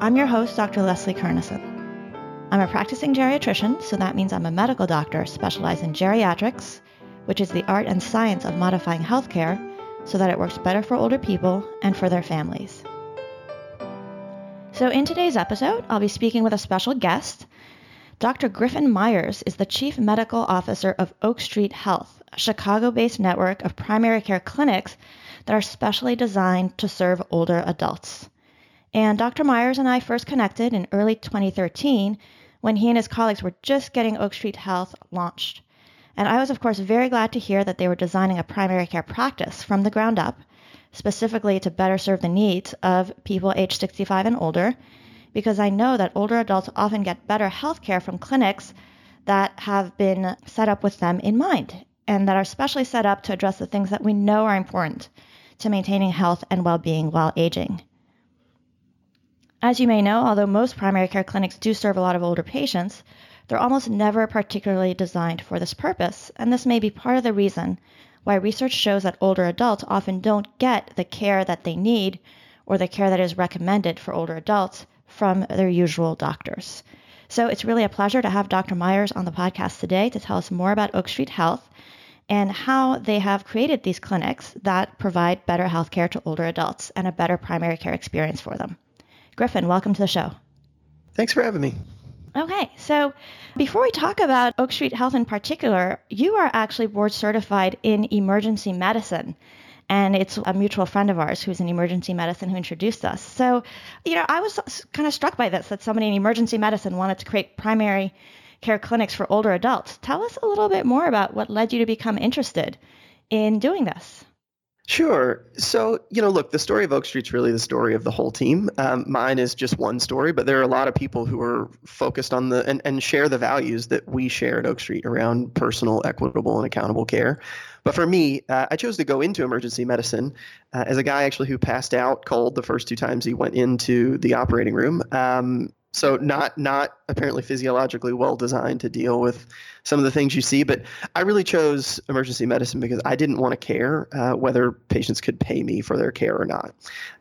I'm your host, Dr. Leslie Kernisan. I'm a practicing geriatrician, so that means I'm a medical doctor specialized in geriatrics, which is the art and science of modifying healthcare so that it works better for older people and for their families. So, in today's episode, I'll be speaking with a special guest. Dr. Griffin Myers is the Chief Medical Officer of Oak Street Health, a Chicago based network of primary care clinics that are specially designed to serve older adults. And Dr. Myers and I first connected in early 2013 when he and his colleagues were just getting Oak Street Health launched. And I was, of course, very glad to hear that they were designing a primary care practice from the ground up specifically to better serve the needs of people age 65 and older, because I know that older adults often get better health care from clinics that have been set up with them in mind and that are specially set up to address the things that we know are important to maintaining health and well being while aging. As you may know, although most primary care clinics do serve a lot of older patients, they're almost never particularly designed for this purpose, and this may be part of the reason why research shows that older adults often don't get the care that they need or the care that is recommended for older adults from their usual doctors. So it's really a pleasure to have Dr. Myers on the podcast today to tell us more about Oak Street Health and how they have created these clinics that provide better health care to older adults and a better primary care experience for them. Griffin, welcome to the show. Thanks for having me. Okay, so before we talk about Oak Street Health in particular, you are actually board certified in emergency medicine. And it's a mutual friend of ours who's in emergency medicine who introduced us. So, you know, I was kind of struck by this that somebody in emergency medicine wanted to create primary care clinics for older adults. Tell us a little bit more about what led you to become interested in doing this. Sure. So, you know, look, the story of Oak Street's really the story of the whole team. Um, mine is just one story, but there are a lot of people who are focused on the and, and share the values that we share at Oak Street around personal, equitable, and accountable care. But for me, uh, I chose to go into emergency medicine uh, as a guy actually who passed out cold the first two times he went into the operating room. Um, so not not apparently physiologically well designed to deal with some of the things you see. But I really chose emergency medicine because I didn't want to care uh, whether patients could pay me for their care or not.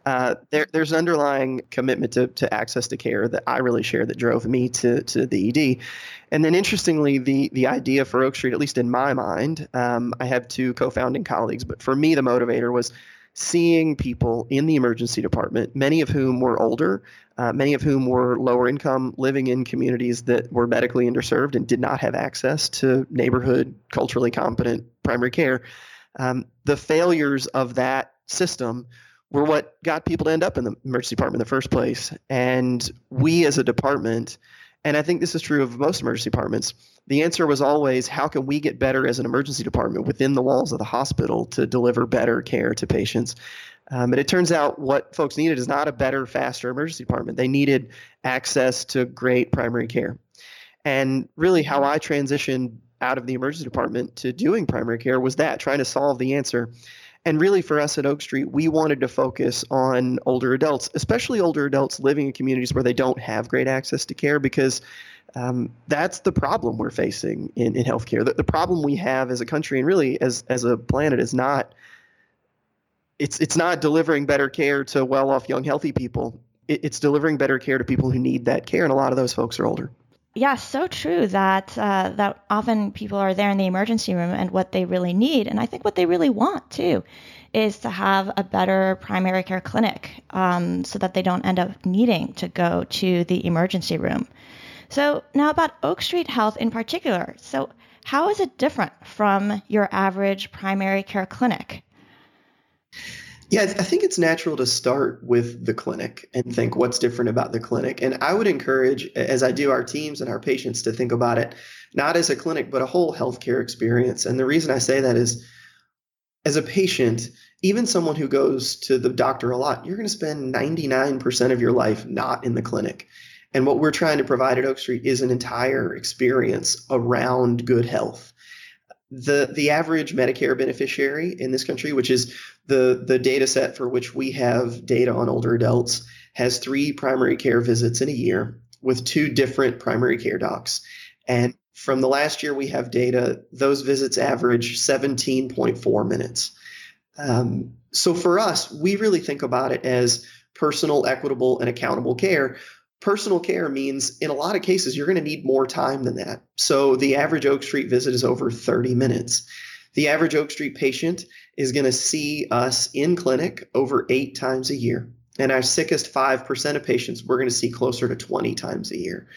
Uh, there, there's an underlying commitment to, to access to care that I really share that drove me to to the ED. And then interestingly, the the idea for Oak Street, at least in my mind, um, I have two co-founding colleagues, but for me the motivator was seeing people in the emergency department, many of whom were older, uh, many of whom were lower income, living in communities that were medically underserved and did not have access to neighborhood, culturally competent primary care. Um, the failures of that system were what got people to end up in the emergency department in the first place. And we as a department, and I think this is true of most emergency departments, the answer was always how can we get better as an emergency department within the walls of the hospital to deliver better care to patients. Um, and it turns out what folks needed is not a better, faster emergency department. They needed access to great primary care. And really, how I transitioned out of the emergency department to doing primary care was that trying to solve the answer. And really, for us at Oak Street, we wanted to focus on older adults, especially older adults living in communities where they don't have great access to care, because um, that's the problem we're facing in, in healthcare. The, the problem we have as a country and really as, as a planet is not it's it's not delivering better care to well-off young healthy people. It, it's delivering better care to people who need that care, and a lot of those folks are older. Yeah, so true that uh, that often people are there in the emergency room and what they really need, and I think what they really want too, is to have a better primary care clinic um, so that they don't end up needing to go to the emergency room. So, now about Oak Street Health in particular. So, how is it different from your average primary care clinic? Yeah, I think it's natural to start with the clinic and think what's different about the clinic. And I would encourage, as I do our teams and our patients, to think about it not as a clinic, but a whole healthcare experience. And the reason I say that is as a patient, even someone who goes to the doctor a lot, you're going to spend 99% of your life not in the clinic. And what we're trying to provide at Oak Street is an entire experience around good health. The the average Medicare beneficiary in this country, which is the the data set for which we have data on older adults, has three primary care visits in a year with two different primary care docs. And from the last year we have data, those visits average 17.4 minutes. Um, so for us, we really think about it as personal, equitable, and accountable care. Personal care means in a lot of cases, you're going to need more time than that. So the average Oak Street visit is over 30 minutes. The average Oak Street patient is going to see us in clinic over eight times a year. And our sickest 5% of patients, we're going to see closer to 20 times a year.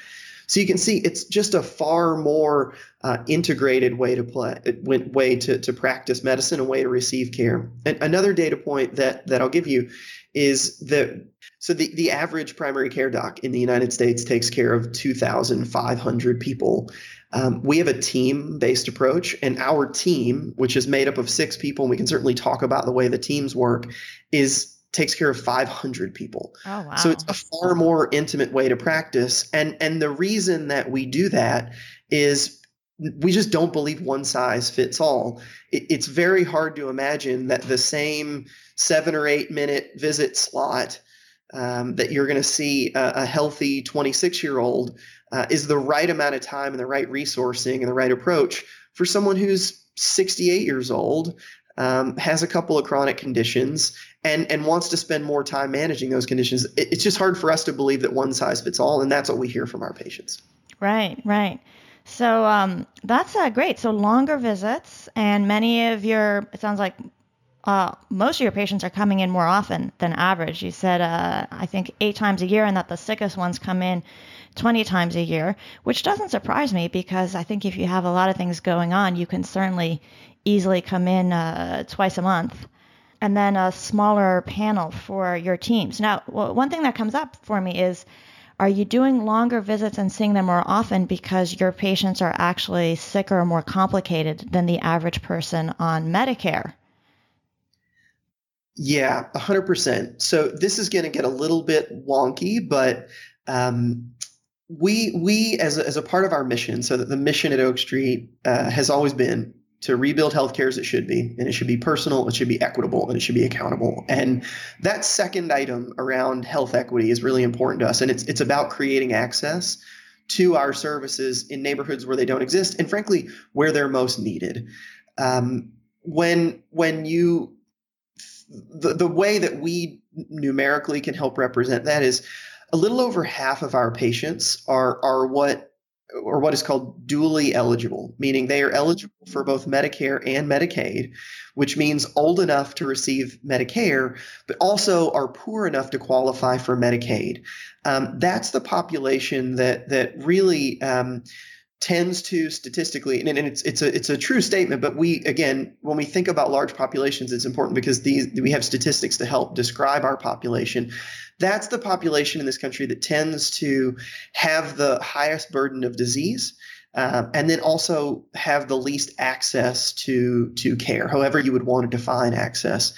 So you can see it's just a far more uh, integrated way to play, way to, to practice medicine, a way to receive care. And another data point that that I'll give you is that so the, the average primary care doc in the United States takes care of 2,500 people. Um, we have a team based approach, and our team, which is made up of six people, and we can certainly talk about the way the teams work, is takes care of 500 people. Oh, wow. So it's a far more intimate way to practice. And, and the reason that we do that is we just don't believe one size fits all. It, it's very hard to imagine that the same seven or eight minute visit slot um, that you're going to see a, a healthy 26 year old uh, is the right amount of time and the right resourcing and the right approach for someone who's 68 years old um, has a couple of chronic conditions and and wants to spend more time managing those conditions. It, it's just hard for us to believe that one size fits all and that's what we hear from our patients. Right right. So um, that's uh, great. So longer visits and many of your it sounds like uh, most of your patients are coming in more often than average you said uh, i think eight times a year and that the sickest ones come in 20 times a year, which doesn't surprise me because I think if you have a lot of things going on, you can certainly easily come in uh, twice a month and then a smaller panel for your teams. Now, one thing that comes up for me is are you doing longer visits and seeing them more often because your patients are actually sicker or more complicated than the average person on Medicare? Yeah, 100%. So this is going to get a little bit wonky, but um, we we as a, as a part of our mission, so that the mission at Oak Street uh, has always been to rebuild healthcare as it should be, and it should be personal, it should be equitable, and it should be accountable. And that second item around health equity is really important to us, and it's it's about creating access to our services in neighborhoods where they don't exist, and frankly, where they're most needed. Um, when when you the, the way that we numerically can help represent that is a little over half of our patients are are what or what is called dually eligible, meaning they are eligible for both Medicare and Medicaid, which means old enough to receive Medicare, but also are poor enough to qualify for Medicaid. Um, that's the population that that really um, tends to statistically, and, it's it's a it's a true statement. But we again, when we think about large populations, it's important because these we have statistics to help describe our population that's the population in this country that tends to have the highest burden of disease. Uh, and then also have the least access to to care, however you would want to define access.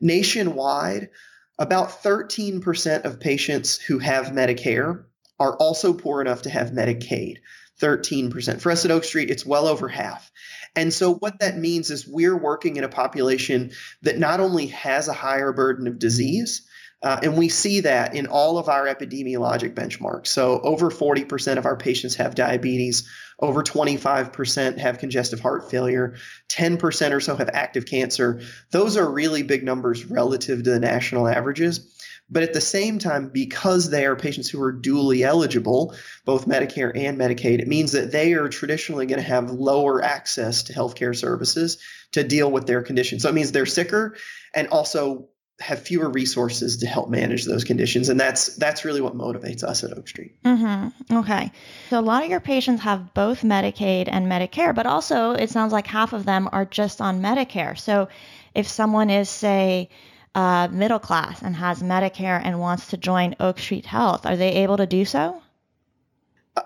Nationwide, about 13% of patients who have Medicare are also poor enough to have Medicaid. 13%. For us at Oak Street, it's well over half. And so, what that means is we're working in a population that not only has a higher burden of disease, uh, and we see that in all of our epidemiologic benchmarks. So, over 40% of our patients have diabetes, over 25% have congestive heart failure, 10% or so have active cancer. Those are really big numbers relative to the national averages. But at the same time, because they are patients who are dually eligible, both Medicare and Medicaid, it means that they are traditionally going to have lower access to healthcare services to deal with their condition. So it means they're sicker and also have fewer resources to help manage those conditions and that's that's really what motivates us at oak street mm-hmm. okay so a lot of your patients have both medicaid and medicare but also it sounds like half of them are just on medicare so if someone is say uh, middle class and has medicare and wants to join oak street health are they able to do so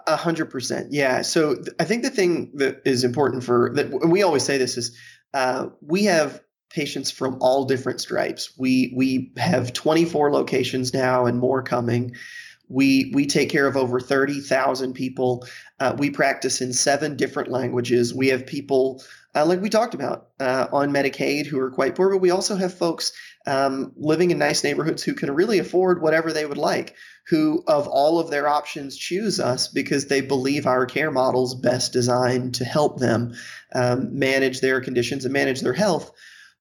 a hundred percent yeah so th- i think the thing that is important for that we always say this is uh, we have patients from all different stripes. We we have 24 locations now and more coming. We we take care of over thirty thousand people. Uh, we practice in seven different languages. We have people uh, like we talked about uh, on Medicaid who are quite poor, but we also have folks um, living in nice neighborhoods who can really afford whatever they would like, who of all of their options choose us because they believe our care models best designed to help them um, manage their conditions and manage their health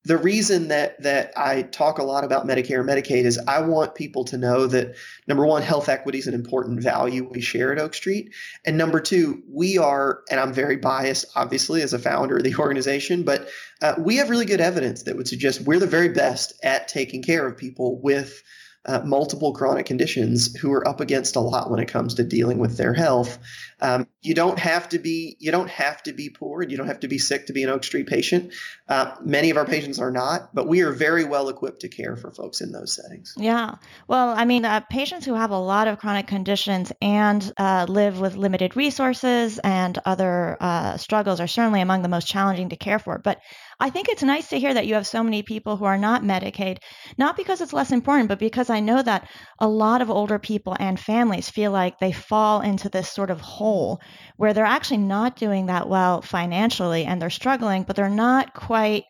the reason that that I talk a lot about Medicare and Medicaid is I want people to know that number one, health equity is an important value we share at Oak Street, and number two, we are, and I'm very biased, obviously, as a founder of the organization, but uh, we have really good evidence that would suggest we're the very best at taking care of people with uh, multiple chronic conditions who are up against a lot when it comes to dealing with their health. Um, you don't have to be you don't have to be poor and you don't have to be sick to be an Oak Street patient. Uh, many of our patients are not, but we are very well equipped to care for folks in those settings. Yeah, well, I mean, uh, patients who have a lot of chronic conditions and uh, live with limited resources and other uh, struggles are certainly among the most challenging to care for. But I think it's nice to hear that you have so many people who are not Medicaid, not because it's less important, but because I know that a lot of older people and families feel like they fall into this sort of hole where they're actually not doing that well financially and they're struggling, but they're not quite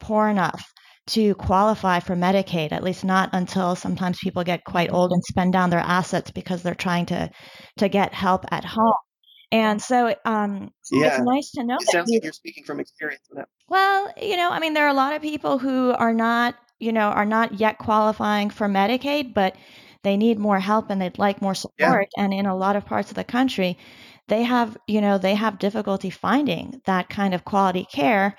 poor enough to qualify for Medicaid, at least not until sometimes people get quite old and spend down their assets because they're trying to to get help at home. And so um, yeah. it's nice to know. It sounds like you're speaking from experience. Well, you know, I mean, there are a lot of people who are not, you know, are not yet qualifying for Medicaid, but they need more help and they'd like more support. Yeah. And in a lot of parts of the country, they have, you know, they have difficulty finding that kind of quality care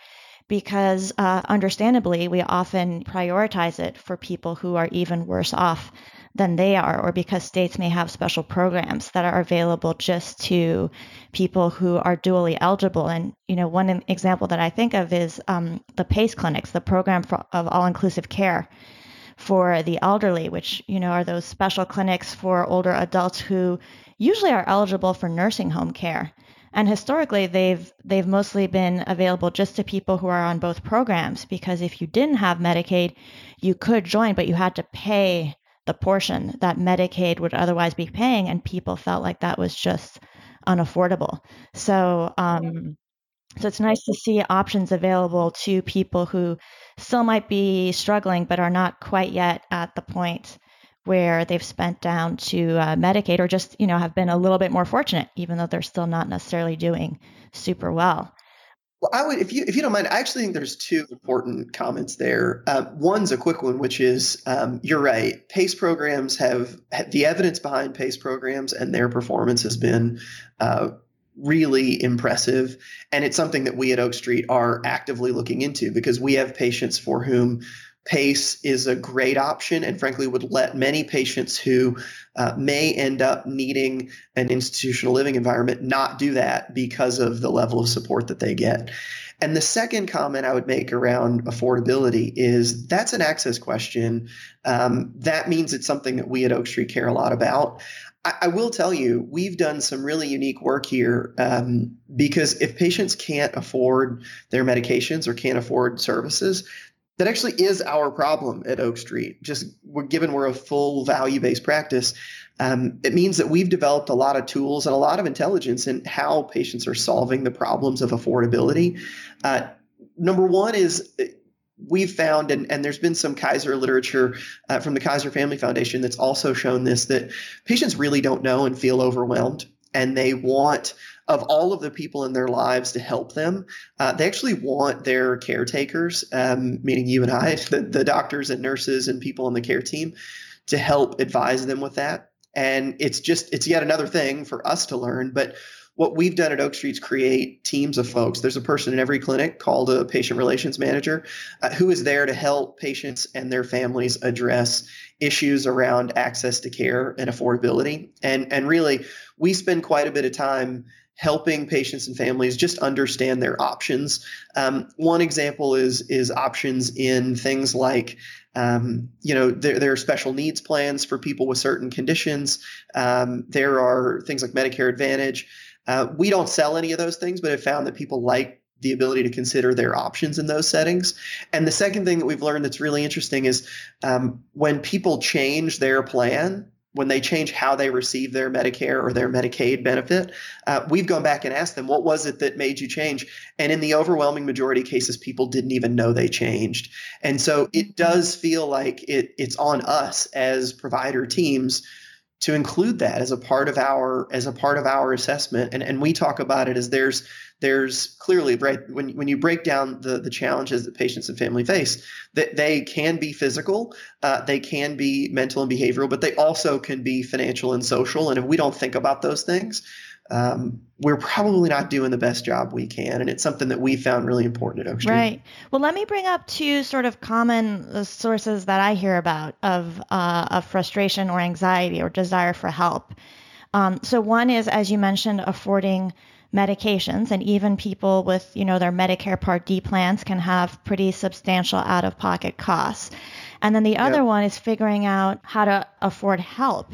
because uh, understandably, we often prioritize it for people who are even worse off than they are, or because states may have special programs that are available just to people who are dually eligible. And, you know, one example that I think of is um, the PACE clinics, the program for, of all inclusive care for the elderly, which, you know, are those special clinics for older adults who usually are eligible for nursing home care. And historically, they've they've mostly been available just to people who are on both programs because if you didn't have Medicaid, you could join, but you had to pay the portion that Medicaid would otherwise be paying, and people felt like that was just unaffordable. So, um, so it's nice to see options available to people who still might be struggling, but are not quite yet at the point where they've spent down to uh, Medicaid, or just you know have been a little bit more fortunate, even though they're still not necessarily doing super well. Well, I would, if you if you don't mind, I actually think there's two important comments there. Uh, one's a quick one, which is um, you're right. PACE programs have, the evidence behind PACE programs and their performance has been uh, really impressive, and it's something that we at Oak Street are actively looking into because we have patients for whom PACE is a great option and frankly would let many patients who uh, may end up needing an institutional living environment not do that because of the level of support that they get. And the second comment I would make around affordability is that's an access question. Um, that means it's something that we at Oak Street care a lot about. I, will tell you, we've done some really unique work here um, because if patients can't afford their medications or can't afford services, that actually is our problem at Oak Street. Just we're, given we're a full value based practice, um, it means that we've developed a lot of tools and a lot of intelligence in how patients are solving the problems of affordability. Uh, number one is uh, we've found, and, and there's been some Kaiser literature uh, from the Kaiser Family Foundation that's also shown this, that patients really don't know and feel overwhelmed and they want of all of the people in their lives to help them. Uh, they actually want their caretakers, um, meaning you and I, the, the doctors and nurses and people on the care team, to help advise them with that. And it's just, it's yet another thing for us to learn. But what we've done at Oak Street is create teams of folks. There's a person in every clinic called a patient relations manager uh, who is there to help patients and their families address issues around access to care and affordability. And, and really, we spend quite a bit of time helping patients and families just understand their options. Um, one example is is options in things like um, you know there, there are special needs plans for people with certain conditions. Um, there are things like Medicare Advantage. Uh, we don't sell any of those things, but have found that people like the ability to consider their options in those settings. And the second thing that we've learned that's really interesting is um, when people change their plan, when they change how they receive their Medicare or their Medicaid benefit, uh, we've gone back and asked them, what was it that made you change? And in the overwhelming majority of cases, people didn't even know they changed. And so it does feel like it, it's on us as provider teams to include that as a part of our as a part of our assessment. And and we talk about it as there's there's clearly right when when you break down the the challenges that patients and family face that they can be physical uh, they can be mental and behavioral but they also can be financial and social. And if we don't think about those things um, we're probably not doing the best job we can. And it's something that we found really important at Oak Street. Right. Well, let me bring up two sort of common uh, sources that I hear about of, uh, of frustration or anxiety or desire for help. Um, so one is, as you mentioned, affording medications and even people with you know their medicare part d plans can have pretty substantial out of pocket costs and then the other yep. one is figuring out how to afford help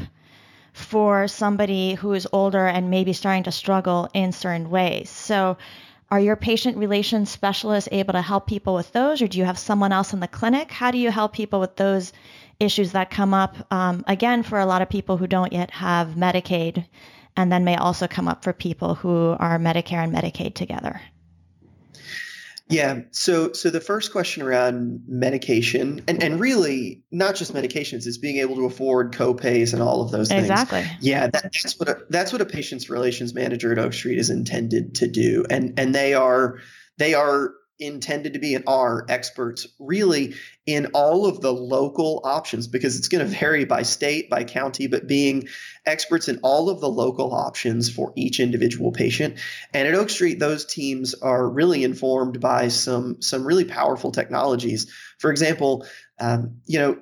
for somebody who is older and maybe starting to struggle in certain ways. So, are your patient relations specialists able to help people with those, or do you have someone else in the clinic? How do you help people with those issues that come up? Um, again, for a lot of people who don't yet have Medicaid, and then may also come up for people who are Medicare and Medicaid together. Yeah. So so the first question around medication and, and really not just medications, is being able to afford co-pays and all of those things. Exactly. Yeah, that, that's what a, that's what a patient's relations manager at Oak Street is intended to do. And and they are they are intended to be and are experts really in all of the local options because it's going to vary by state, by county, but being experts in all of the local options for each individual patient. And at Oak Street, those teams are really informed by some some really powerful technologies. For example, um, you know,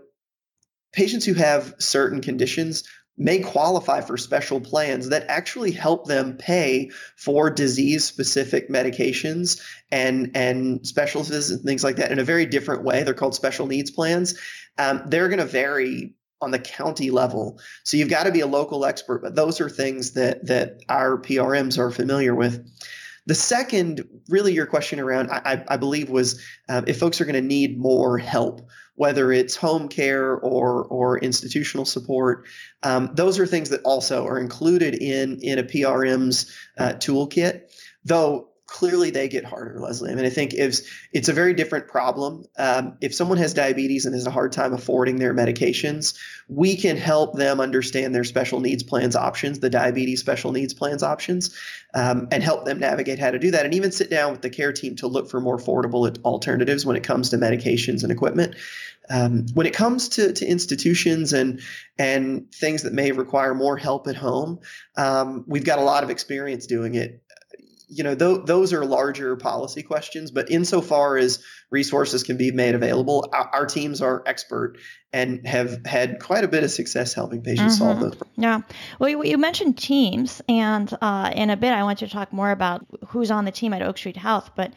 patients who have certain conditions may qualify for special plans that actually help them pay for disease specific medications and and specialties and things like that in a very different way. They're called special needs plans. Um, they're going to vary on the county level. So you've got to be a local expert but those are things that that our prms are familiar with. The second, really, your question around, I, I believe, was uh, if folks are going to need more help whether it's home care or or institutional support. Um, those are things that also are included in in a PRM's uh, toolkit. Though clearly they get harder, Leslie. I mean, I think it's it's a very different problem. Um, if someone has diabetes and has a hard time affording their medications, we can help them understand their special needs plans options, the diabetes special needs plans options, um, and help them navigate how to do that, and even sit down with the care team to look for more affordable alternatives when it comes to medications and equipment. Um, when it comes to, to institutions and and things that may require more help at home, um, we've got a lot of experience doing it. You know, th- those are larger policy questions, but insofar as resources can be made available, our, our, teams are expert and have had quite a bit of success helping patients mm-hmm. solve those. Problems. Yeah. Well, you, you mentioned teams, and uh, in a bit, I want you to talk more about who's on the team at Oak Street Health, but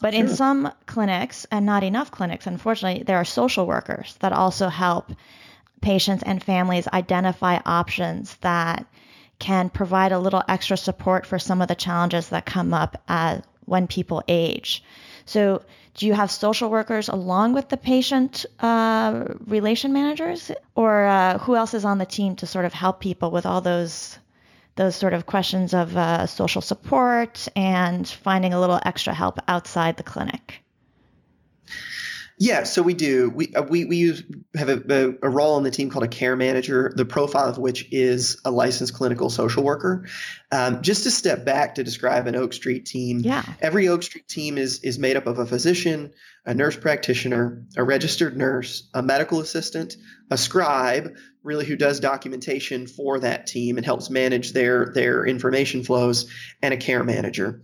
but sure. in some clinics, and not enough clinics, unfortunately, there are social workers that also help patients and families identify options that can provide a little extra support for some of the challenges that come up when people age. So, do you have social workers along with the patient uh, relation managers, or uh, who else is on the team to sort of help people with all those those sort of questions of uh, social support and finding a little extra help outside the clinic? Yeah, so we do. We uh, we we use have a, a, role in the team called a care manager, the profile of which is a licensed clinical social worker. Um, just to step back to describe an Oak Street team. Yeah. Every Oak Street team is is made up of a physician, a nurse practitioner, a registered nurse, a medical assistant, a scribe, really who does documentation for that team and helps manage their their information flows, and a care manager.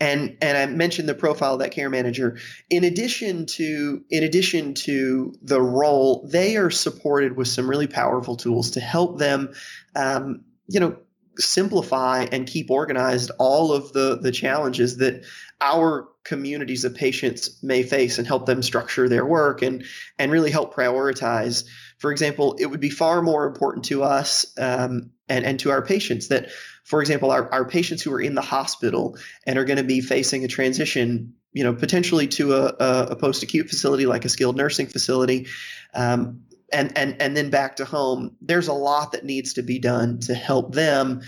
And and I mentioned the profile of that care manager. In addition to in addition to the role, they are supported with some really powerful tools to help them, um, you know, simplify and keep organized all of the the challenges that our communities of patients may face and help them structure their work and and really help prioritize. For example, it would be far more important to us um, and and to our patients that, for example, our, our patients who are in the hospital and are going to be facing a transition, you know, potentially to a, a, a post acute facility like a skilled nursing facility. Um, and and and then back to home, there's a lot that needs to be done to help them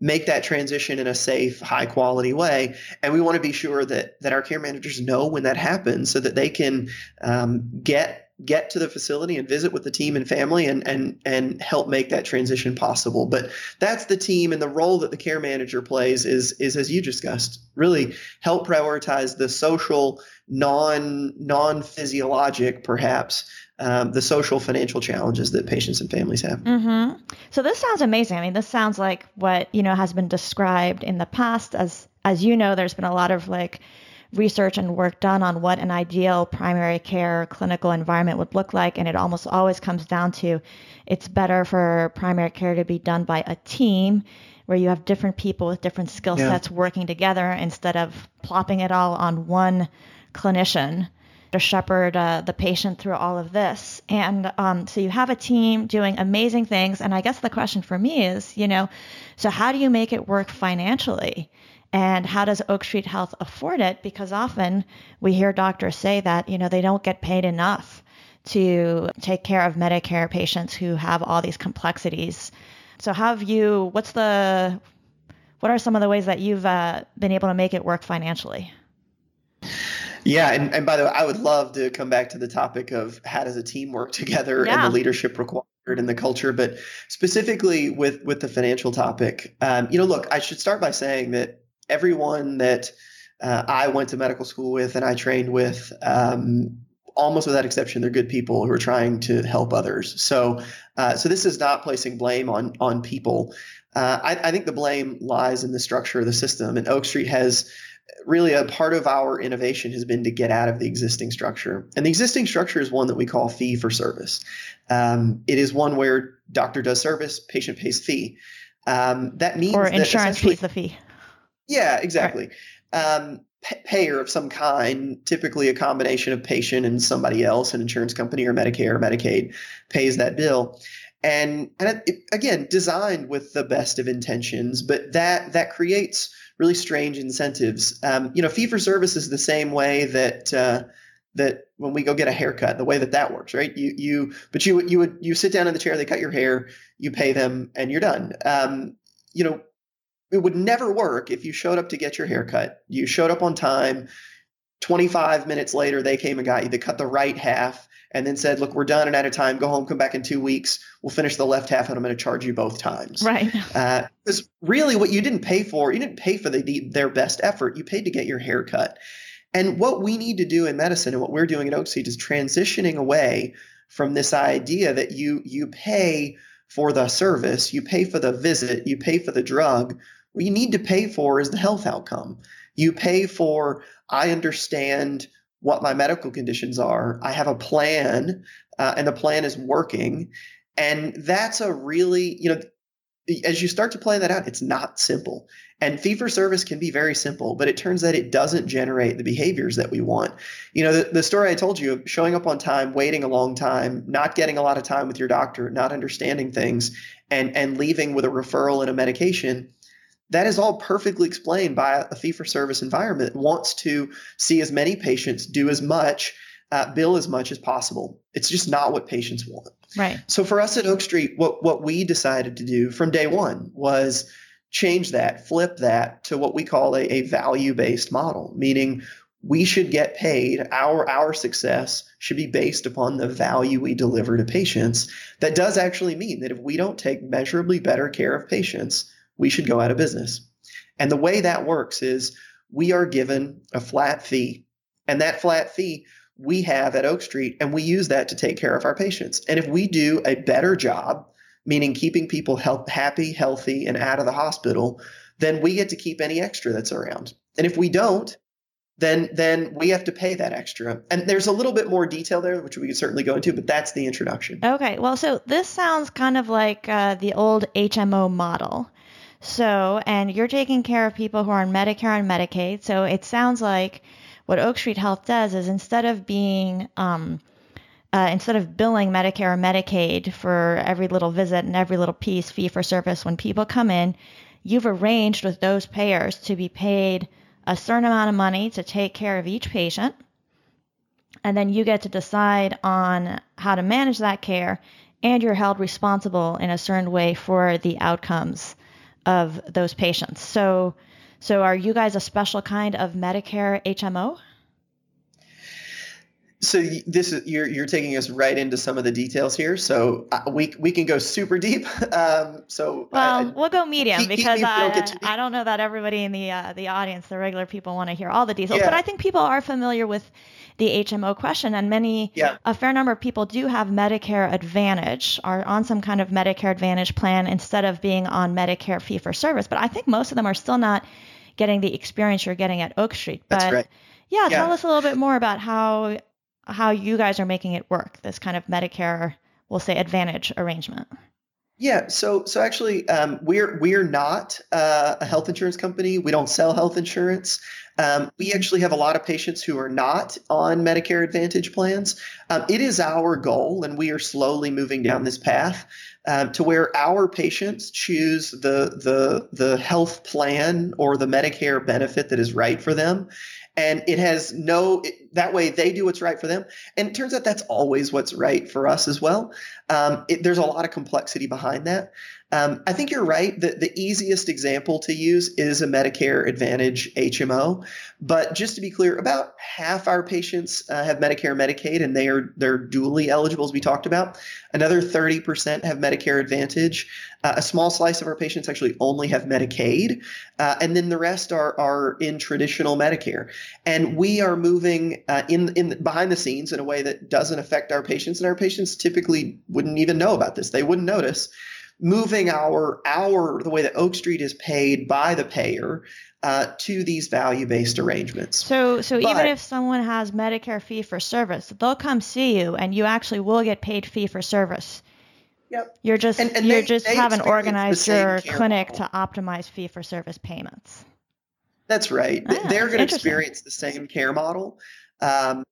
make that transition in a safe, high quality way. And we want to be sure that that our care managers know when that happens, so that they can um, get get to the facility and visit with the team and family and and and help make that transition possible. But that's the team and the role that the care manager plays is is as you discussed, really help prioritize the social, non non physiologic perhaps um, the social financial challenges that patients and families have. Mm-hmm. So this sounds amazing. I mean, this sounds like what you know has been described in the past. As as you know, there's been a lot of like research and work done on what an ideal primary care clinical environment would look like, and it almost always comes down to it's better for primary care to be done by a team where you have different people with different skill sets yeah. working together instead of plopping it all on one clinician to shepherd uh, the patient through all of this. And um, so you have a team doing amazing things. And I guess the question for me is, you know, so how do you make it work financially? And how does Oak Street Health afford it? Because often we hear doctors say that, you know, they don't get paid enough to take care of Medicare patients who have all these complexities. So how have you, what's the, what are some of the ways that you've uh, been able to make it work financially? Yeah, and, and by the way, I would love to come back to the topic of how does a team work together yeah. and the leadership required in the culture, but specifically with with the financial topic. Um, you know, look, I should start by saying that everyone that uh, I went to medical school with and I trained with, um, almost without exception, they're good people who are trying to help others. So, uh, so this is not placing blame on on people. Uh, I, I think the blame lies in the structure of the system, and Oak Street has really a part of our innovation has been to get out of the existing structure. And the existing structure is one that we call fee for service. Um, it is one where doctor does service, patient pays fee. Um, that means or insurance pays the fee. Yeah, exactly. Right. Um, payer of some kind, typically a combination of patient and somebody else, an insurance company or Medicare or Medicaid, pays that bill. And and it, again, designed with the best of intentions, but that that creates really strange incentives. Um, you know, fee for service is the same way that uh, that when we go get a haircut, the way that that works, right? You you but you you would you sit down in the chair, they cut your hair, you pay them, and you're done. Um, you know, it would never work if you showed up to get your haircut. You showed up on time. 25 minutes later, they came and got you. They cut the right half and then said, look, we're done and out of time. Go home, come back in two weeks. We'll finish the left half and I'm going to charge you both times. Right. Because uh, really what you didn't pay for, you didn't pay for the, their best effort. You paid to get your hair cut. And what we need to do in medicine and what we're doing at Oak Street is transitioning away from this idea that you you pay for the service, you pay for the visit, you pay for the drug. What you need to pay for is the health outcome. You pay for, I understand – what my medical conditions are. I have a plan, uh, and the plan is working. And that's a really, you know, as you start to plan that out, it's not simple. And fee for service can be very simple, but it turns out it doesn't generate the behaviors that we want. You know, the, the story I told you of showing up on time, waiting a long time, not getting a lot of time with your doctor, not understanding things, and and leaving with a referral and a medication that is all perfectly explained by a fee for service environment. It wants to see as many patients do as much, uh, bill as much as possible. It's just not what patients want. Right. So for us at Oak Street, what what we decided to do from day one was change that, flip that to what we call a, a value based model, meaning we should get paid our our success should be based upon the value we deliver to patients that does actually mean that if we don't take measurably better care of patients we should go out of business. And the way that works is we are given a flat fee, and that flat fee we have at Oak Street, and we use that to take care of our patients. And if we do a better job, meaning keeping people help, happy, healthy, and out of the hospital, then we get to keep any extra that's around. And if we don't, then then we have to pay that extra. And there's a little bit more detail there, which we could certainly go into, but that's the introduction. Okay, well, so this sounds kind of like uh, the old HMO model. So, and you're taking care of people who are on Medicare and Medicaid. So it sounds like what Oak Street Health does is instead of being, um, uh, instead of billing Medicare or Medicaid for every little visit and every little piece fee for service when people come in, you've arranged with those payers to be paid a certain amount of money to take care of each patient. and then you get to decide on how to manage that care, and you're held responsible in a certain way for the outcomes of those patients. So, so are you guys a special kind of Medicare HMO? So this is you're you're taking us right into some of the details here. So uh, we we can go super deep. Um, so well, I, we'll go medium keep, because keep I, I don't know that everybody in the uh, the audience, the regular people, want to hear all the details. Yeah. But I think people are familiar with the HMO question, and many yeah. a fair number of people do have Medicare Advantage, are on some kind of Medicare Advantage plan instead of being on Medicare fee for service. But I think most of them are still not getting the experience you're getting at Oak Street. But That's right. Yeah, yeah, tell us a little bit more about how how you guys are making it work, this kind of Medicare, we'll say, advantage arrangement. Yeah, so so actually, um, we're we're not uh, a health insurance company. We don't sell health insurance. Um, we actually have a lot of patients who are not on Medicare Advantage plans. Um, it is our goal, and we are slowly moving down this path um, to where our patients choose the the the health plan or the Medicare benefit that is right for them. And it has no that way they do what's right for them. And it turns out that's always what's right for us as well. Um, it, there's a lot of complexity behind that um, I think you're right. The, the easiest example to use is a Medicare Advantage HMO. But just to be clear, about half our patients uh, have Medicare Medicaid, and they are they're dually eligible, as we talked about. Another 30% have Medicare Advantage. Uh, a small slice of our patients actually only have Medicaid, uh, and then the rest are are in traditional Medicare. And we are moving uh, in in behind the scenes in a way that doesn't affect our patients, and our patients typically wouldn't even know about this. They wouldn't notice moving our our the way that Oak Street is paid by the payer uh, to these value based arrangements. So so but, even if someone has Medicare fee for service, they'll come see you, and you actually will get paid fee for service. Yep. You're just and, and you just haven't organized your clinic model. to optimize fee for service payments. That's right. Ah, They're going to experience the same care model. Um,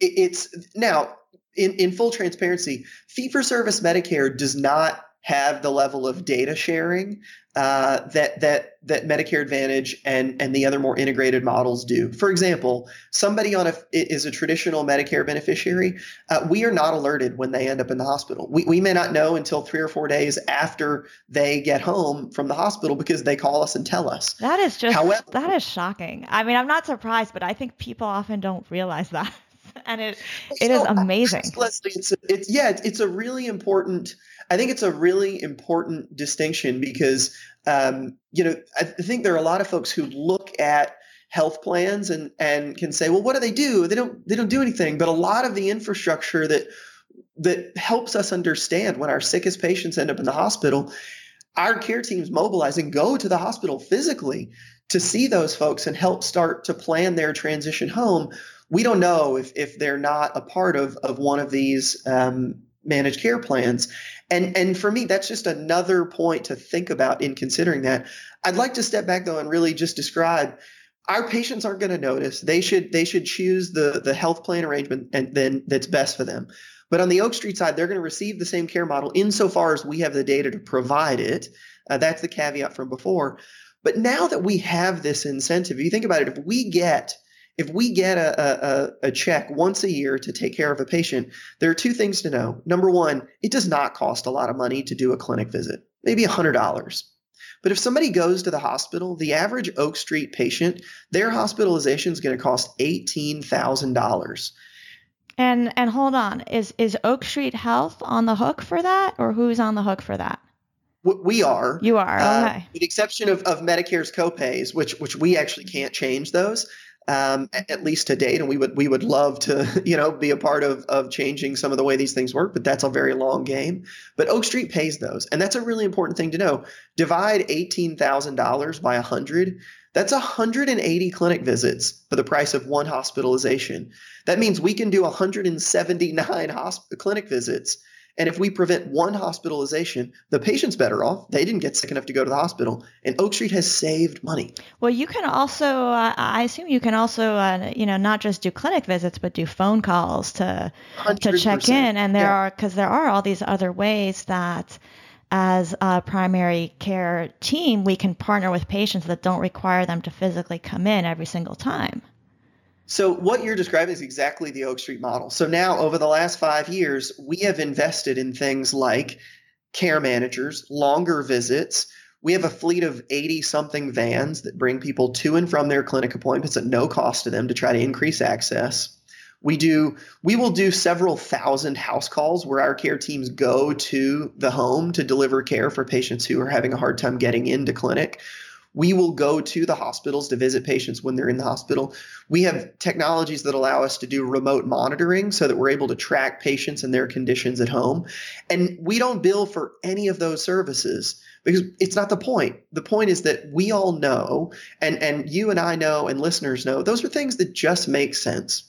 it, it's now in, in full transparency, fee for service Medicare does not have the level of data sharing uh, that that that Medicare Advantage and and the other more integrated models do. For example, somebody on a is a traditional Medicare beneficiary. Uh, we are not alerted when they end up in the hospital. We we may not know until three or four days after they get home from the hospital because they call us and tell us. That is just However, that is shocking. I mean, I'm not surprised, but I think people often don't realize that, and it it so, is amazing. Leslie, it's, it's yeah, it's, it's a really important I think it's a really important distinction because, um, you know, I think there are a lot of folks who look at health plans and and can say, well, what do they do? They don't they don't do anything. But a lot of the infrastructure that that helps us understand when our sickest patients end up in the hospital, our care teams mobilize and go to the hospital physically to see those folks and help start to plan their transition home. We don't know if if they're not a part of of one of these um, managed care plans. And and for me, that's just another point to think about in considering that. I'd like to step back though and really just describe our patients aren't going to notice. They should they should choose the the health plan arrangement and then that's best for them. But on the Oak Street side, they're going to receive the same care model insofar as we have the data to provide it. Uh, that's the caveat from before. But now that we have this incentive, you think about it, if we get if we get a, a, a, check once a year to take care of a patient, there are two things to know. Number one, it does not cost a lot of money to do a clinic visit, maybe $100. But if somebody goes to the hospital, the average Oak Street patient, their hospitalization is going to cost $18,000. And and hold on, is is Oak Street Health on the hook for that, or who's on the hook for that? We are. You are uh, okay. with the exception of, of Medicare's copays, which which we actually can't change those um, at least to date. And we would we would love to you know be a part of of changing some of the way these things work, but that's a very long game. But Oak Street pays those, and that's a really important thing to know. Divide eighteen thousand dollars by a hundred. That's 180 clinic visits for the price of one hospitalization. That means we can do 179 hosp- clinic visits and if we prevent one hospitalization, the patient's better off. They didn't get sick enough to go to the hospital, and Oak Street has saved money. Well, you can also, uh, I assume, you can also, uh, you know, not just do clinic visits, but do phone calls to 100%. to check in. And there yeah. are because there are all these other ways that. As a primary care team, we can partner with patients that don't require them to physically come in every single time. So what you're describing is exactly the Oak Street model. So now over the last 5 years, we have invested in things like care managers, longer visits. We have a fleet of 80 something vans that bring people to and from their clinic appointments at no cost to them to try to increase access. We do we will do several thousand house calls where our care teams go to the home to deliver care for patients who are having a hard time getting into clinic. We will go to the hospitals to visit patients when they're in the hospital. We have technologies that allow us to do remote monitoring so that we're able to track patients and their conditions at home. And we don't bill for any of those services because it's not the point. The point is that we all know, and, and you and I know, and listeners know, those are things that just make sense.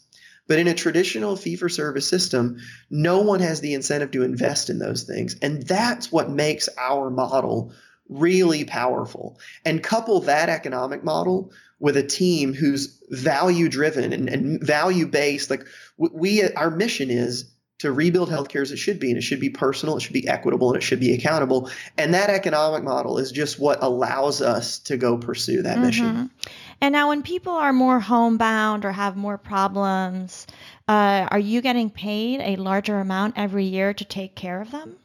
But in a traditional fee for service system, no one has the incentive to invest in those things. And that's what makes our model really powerful. And couple that economic model with a team who's value driven and, and value based. Like we, our mission is to rebuild healthcare as it should be, and it should be personal, it should be equitable, and it should be accountable. And that economic model is just what allows us to go pursue that mm-hmm. mission. And now, when people are more homebound or have more problems, uh, are you getting paid a larger amount every year to take care of them?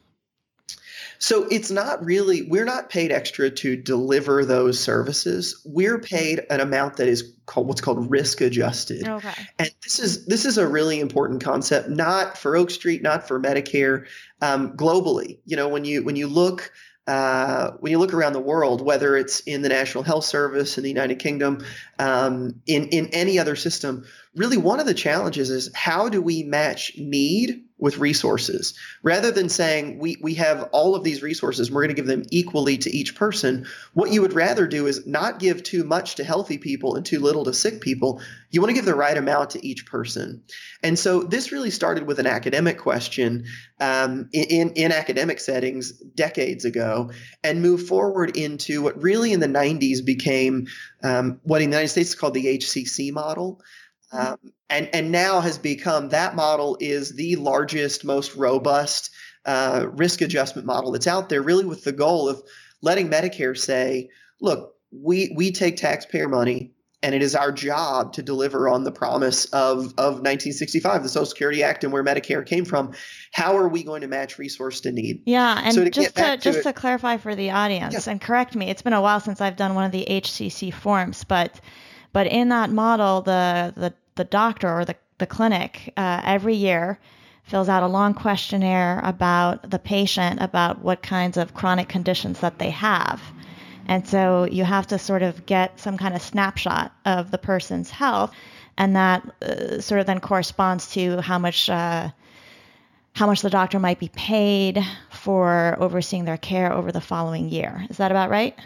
So it's not really, we're not paid extra to deliver those services. We're paid an amount that is called what's called risk adjusted. Okay. And this is this is a really important concept, not for Oak Street, not for Medicare, um, globally. You know, when you when you look uh, when you look around the world, whether it's in the National Health Service in the United Kingdom, um, in in any other system, really one of the challenges is how do we match need with resources? Rather than saying we, we have all of these resources and we're going to give them equally to each person what you would rather do is not give too much to healthy people and too little to sick people. You want to give the right amount to each person. And so this really started with an academic question um, in, in academic settings decades ago and moved forward into what really in the 90s became um, what in the united states is called the hcc model um, and and now has become that model is the largest, most robust uh, risk adjustment model that's out there, really with the goal of letting Medicare say, look, we we take taxpayer money and it is our job to deliver on the promise of, of 1965, the Social Security Act, and where Medicare came from. How are we going to match resource to need? Yeah, and so to just to, to just it, to clarify for the audience, yeah. and correct me, it's been a while since I've done one of the HCC forms, but but in that model, the the the doctor or the, the clinic uh, every year fills out a long questionnaire about the patient, about what kinds of chronic conditions that they have. And so you have to sort of get some kind of snapshot of the person's health, and that uh, sort of then corresponds to how much uh, how much the doctor might be paid for overseeing their care over the following year. Is that about right?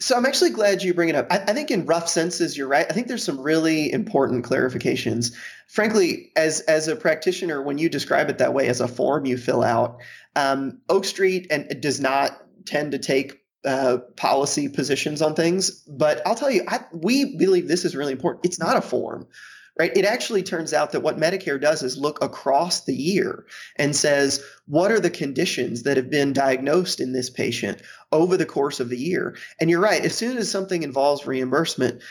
So I'm actually glad you bring it up. I, I, think in rough senses, you're right. I think there's some really important clarifications. Frankly, as as a practitioner, when you describe it that way as a form you fill out, um, Oak Street and it does not tend to take uh, policy positions on things. But I'll tell you, I, we believe this is really important. It's not a form right? It actually turns out that what Medicare does is look across the year and says, what are the conditions that have been diagnosed in this patient over the course of the year? And you're right, as soon as something involves reimbursement,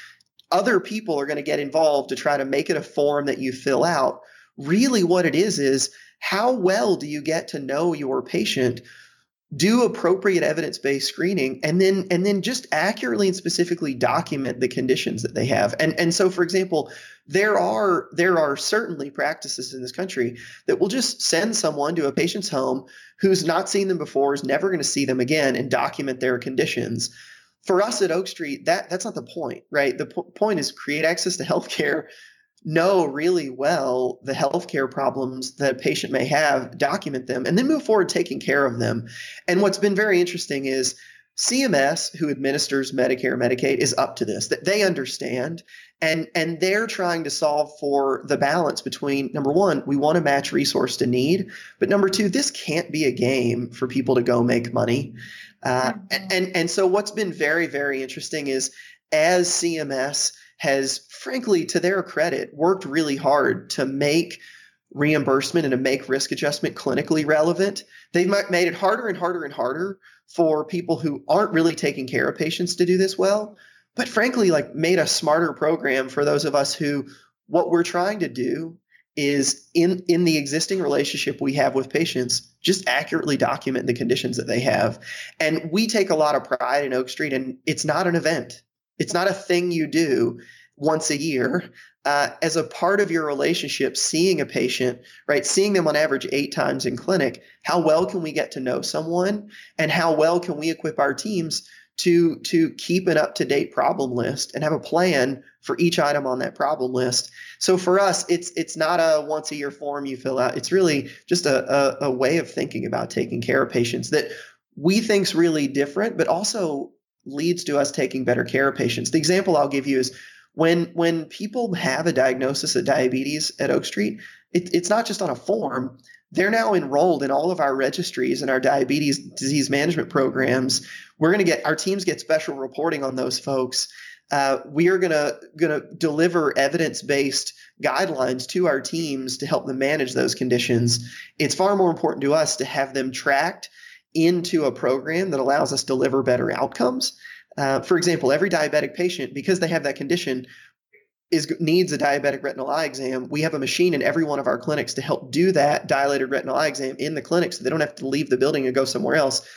other people are going to get involved to try to make it a form that you fill out. Really, what it is is how well do you get to know your patient do appropriate evidence-based screening and then and then just accurately and specifically document the conditions that they have. And and so for example there are there are certainly practices in this country that will just send someone to a patient's home who's not seen them before is never going to see them again and document their conditions. For us at oak street that that's not the point right? The po- point is create access to healthcare know really well the healthcare problems that a patient may have, document them, and then move forward taking care of them. And what's been very interesting is CMS, who administers Medicare Medicaid, is up to this. That they understand, and and they're trying to solve for the balance between number one, we want to match resource to need, but number two, this can't be a game for people to go make money. Uh, and, and and so what's been very very interesting is as CMS has, frankly, to their credit, worked really hard to make reimbursement and to make risk adjustment clinically relevant. They've made it harder and harder and harder for people who aren't really taking care of patients to do this well. But frankly, like made a smarter program for those of us who what we're trying to do is in in the existing relationship we have with patients just accurately document the conditions that they have and we take a lot of pride in oak street and it's not an event it's not a thing you do once a year uh, as a part of your relationship seeing a patient right seeing them on average eight times in clinic how well can we get to know someone and how well can we equip our teams to to keep an up to date problem list and have a plan for each item on that problem list. So for us, it's it's not a once a year form you fill out. It's really just a, a, a way of thinking about taking care of patients that we think's really different, but also leads to us taking better care of patients. The example I'll give you is when when people have a diagnosis of diabetes at Oak Street, it, it's not just on a form they're now enrolled in all of our registries and our diabetes disease management programs. We're going to get our teams get special reporting on those folks. Uh, we are going to going to deliver evidence based guidelines to our teams to help them manage those conditions. It's far more important to us to have them tracked into a program that allows us to deliver better outcomes. Uh, for example, every diabetic patient, because they have that condition, is needs a diabetic retinal eye exam, we have a machine in every one of our clinics to help do that dilated retinal eye exam in the clinic so they don't have to leave the building and go somewhere else.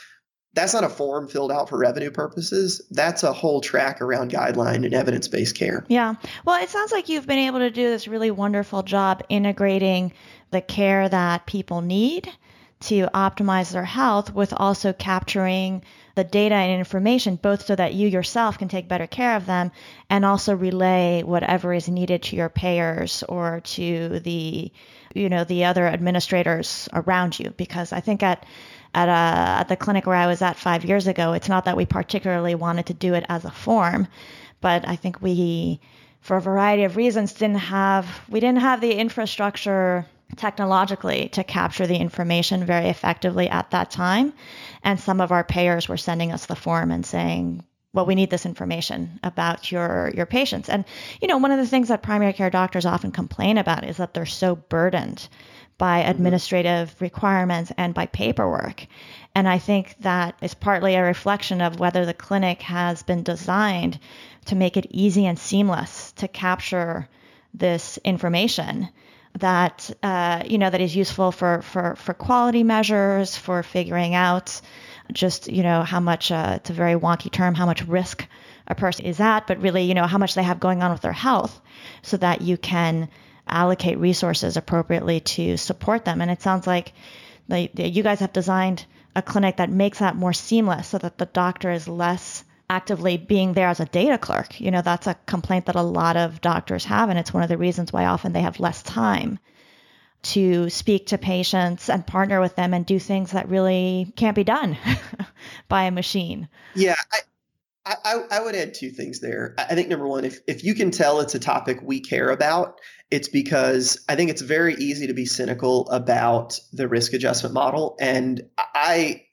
That's not a form filled out for revenue purposes. That's a whole track around guideline and evidence based care. Yeah. Well, it sounds like you've been able to do this really wonderful job integrating the care that people need to optimize their health with also capturing the data and information, both so that you yourself can take better care of them and also relay whatever is needed to your payers or to the, you know, the other administrators around you. Because I think at at, a, uh, at the clinic where I was at five years ago, it's not that we particularly wanted to do it as a form, but I think we, for a variety of reasons, didn't have we didn't have the infrastructure technologically to capture the information very effectively at that time. And some of our payers were sending us the form and saying, well, we need this information about your your patients. And you know, one of the things that primary care doctors often complain about is that they're so burdened by mm-hmm. administrative requirements and by paperwork. And I think that is partly a reflection of whether the clinic has been designed to make it easy and seamless to capture this information that uh, you know that is useful for for for quality measures, for figuring out just you know how much uh, it's a very wonky term how much risk a person is at, but really you know how much they have going on with their health, so that you can allocate resources appropriately to support them. And it sounds like the, the, you guys have designed a clinic that makes that more seamless, so that the doctor is less actively being there as a data clerk. You know, that's a complaint that a lot of doctors have, and it's one of the reasons why often they have less time to speak to patients and partner with them and do things that really can't be done by a machine. Yeah, I, I, I, would add two things there. I think number one, if, if you can tell it's a topic we care about, it's because I think it's very easy to be cynical about the risk adjustment model. And I,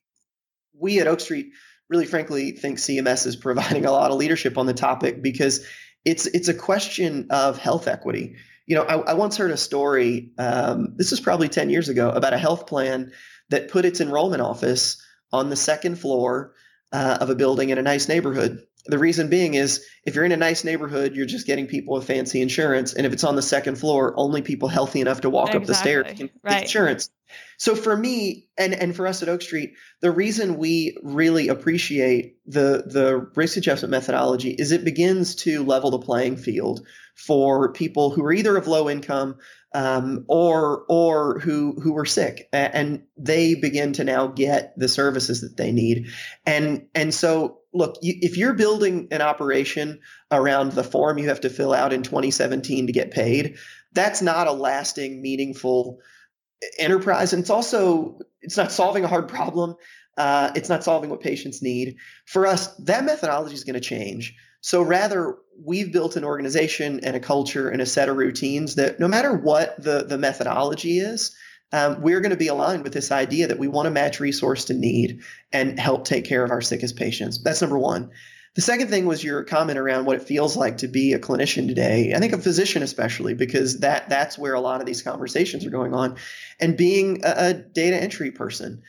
we at Oak Street, really frankly think CMS is providing a lot of leadership on the topic because it's it's a question of health equity. You know, I, I once heard a story. Um, this is probably ten years ago about a health plan that put its enrollment office on the second floor uh, of a building in a nice neighborhood. The reason being is if you're in a nice neighborhood, you're just getting people with fancy insurance, and if it's on the second floor, only people healthy enough to walk exactly. up the stairs can right. get insurance. So for me and and for us at Oak Street, the reason we really appreciate the the risk adjustment methodology is it begins to level the playing field for people who are either of low income um, or or who who are sick, and they begin to now get the services that they need. And and so look, you, if you're building an operation around the form you have to fill out in 2017 to get paid, that's not a lasting, meaningful enterprise. And it's also it's not solving a hard problem. Uh, it's not solving what patients need. For us that methodology is going to change. So rather we've built an organization and a culture and a set of routines that no matter what the the methodology is um, we're going to be aligned with this idea that we want to match resource to need and help take care of our sickest patients that's number one the second thing was your comment around what it feels like to be a clinician today. I think a physician especially because that that's where a lot of these conversations are going on, and being a, a data entry person.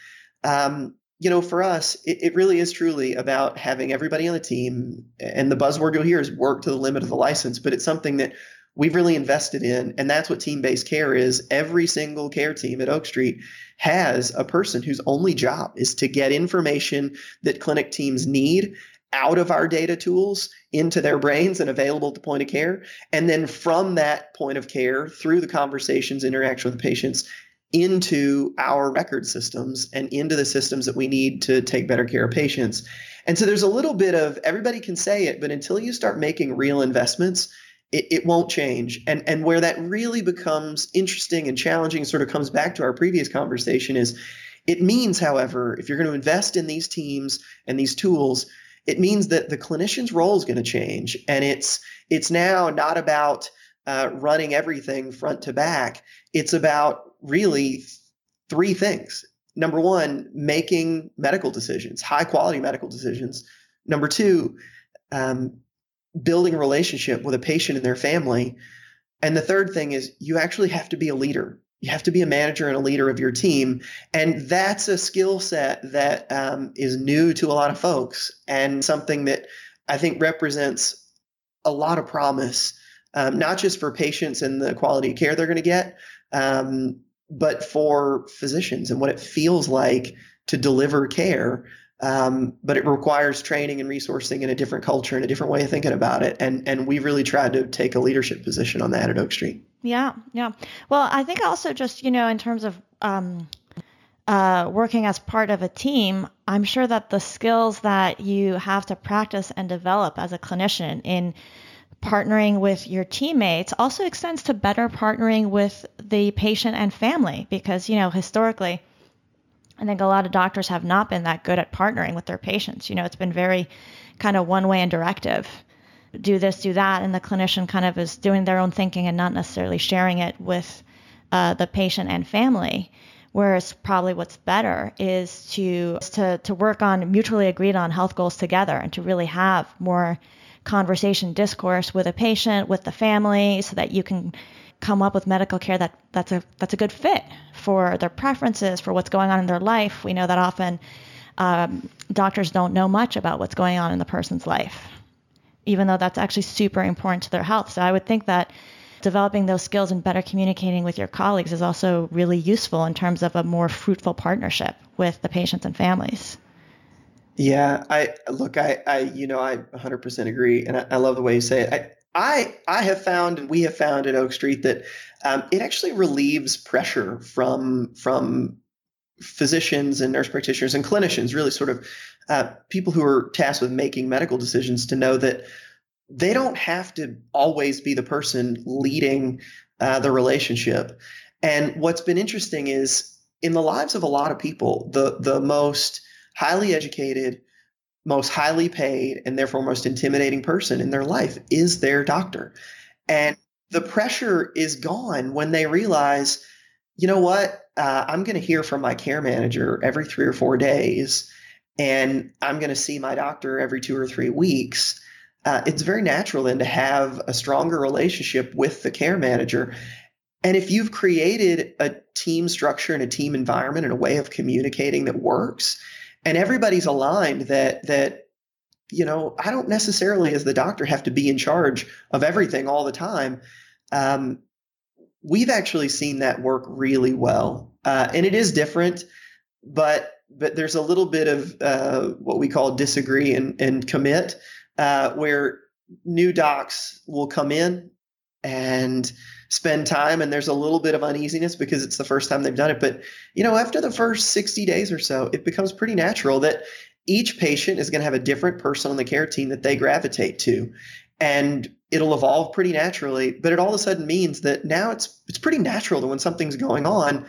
Um, you know, for us, it, it, really is truly about having everybody on the team, and the buzzword you'll hear is work to the limit of the license. But it's something that we've really invested in. And that's what team based care is. Every single care team at Oak Street has a person whose only job is to get information that clinic teams need out of our data tools into their brains and available at the point of care. And then from that point of care, through the conversations, interaction with the patients, into our record systems and into the systems that we need to take better care of patients. And so there's a little bit of everybody can say it, but until you start making real investments, it, it won't change. And and where that really becomes interesting and challenging, sort of comes back to our previous conversation, is it means, however, if you're going to invest in these teams and these tools, it means that the clinician's role is going to change, and it's it's now not about uh, running everything front to back. It's about really three things. Number one, making medical decisions, high quality medical decisions. Number two, um, building a relationship with a patient and their family. And the third thing is you actually have to be a leader. You have to be a manager and a leader of your team. And that's a skill set that um, is new to a lot of folks and something that I think represents a lot of promise, um, not just for patients and the quality of care they're going to get, um, but for physicians and what it feels like to deliver care um, but it requires training and resourcing in a different culture and a different way of thinking about it. And and we've really tried to take a leadership position on that at Oak Street. Yeah, yeah. Well, I think also just you know in terms of um, uh, working as part of a team, I'm sure that the skills that you have to practice and develop as a clinician in partnering with your teammates also extends to better partnering with the patient and family because you know historically I think a lot of doctors have not been that good at partnering with their patients. You know, it's been very kind of one way and directive. Do this, do that, and the clinician kind of is doing their own thinking and not necessarily sharing it with uh, the patient and family. Whereas probably what's better is to to to work on mutually agreed on health goals together and to really have more conversation discourse with a patient, with the family, so that you can come up with medical care that that's a that's a good fit for their preferences, for what's going on in their life. We know that often um, doctors don't know much about what's going on in the person's life, even though that's actually super important to their health. So I would think that developing those skills and better communicating with your colleagues is also really useful in terms of a more fruitful partnership with the patients and families. Yeah, I look, I, I, you know, I 100% agree, and I, I love the way you say it. I, I I have found and we have found at Oak Street that um, it actually relieves pressure from from physicians and nurse practitioners and clinicians, really sort of uh, people who are tasked with making medical decisions, to know that they don't have to always be the person leading uh, the relationship. And what's been interesting is in the lives of a lot of people, the the most highly educated, most highly paid and therefore most intimidating person in their life is their doctor. And the pressure is gone when they realize, you know what, uh, I'm going to hear from my care manager every three or four days, and I'm going to see my doctor every two or three weeks. Uh, it's very natural then to have a stronger relationship with the care manager. And if you've created a team structure and a team environment and a way of communicating that works, and everybody's aligned that that you know i don't necessarily as the doctor have to be in charge of everything all the time. Um, we've actually seen that work really well. Uh, and it is different but but there's a little bit of uh, what we call disagree and, and commit uh, where new docs will come in and spend time and there's a little bit of uneasiness because it's the first time they've done it. But you know after the first 60 days or so it becomes pretty natural that each patient is going to have a different person on the care team that they gravitate to. And it'll evolve pretty naturally but it all of a sudden means that now it's it's pretty natural that when something's going on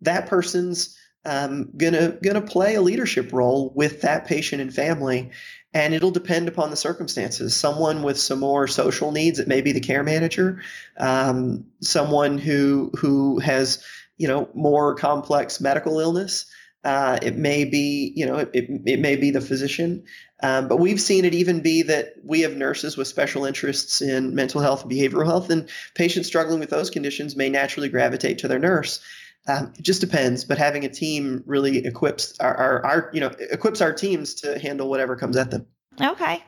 that person's um, gonna gonna play a leadership role with that patient and family and it'll depend upon the circumstances. Someone with some more social needs, it may be the care manager. Um, someone who who has you know more complex medical illness, uh, it may be you know it, it, it may be the physician. Um, but we've seen it even be that we have nurses with special interests in mental health and behavioral health, and patients struggling with those conditions may naturally gravitate to their nurse. Um, it just depends, but having a team really equips our, our, our, you know equips our teams to handle whatever comes at them. Okay,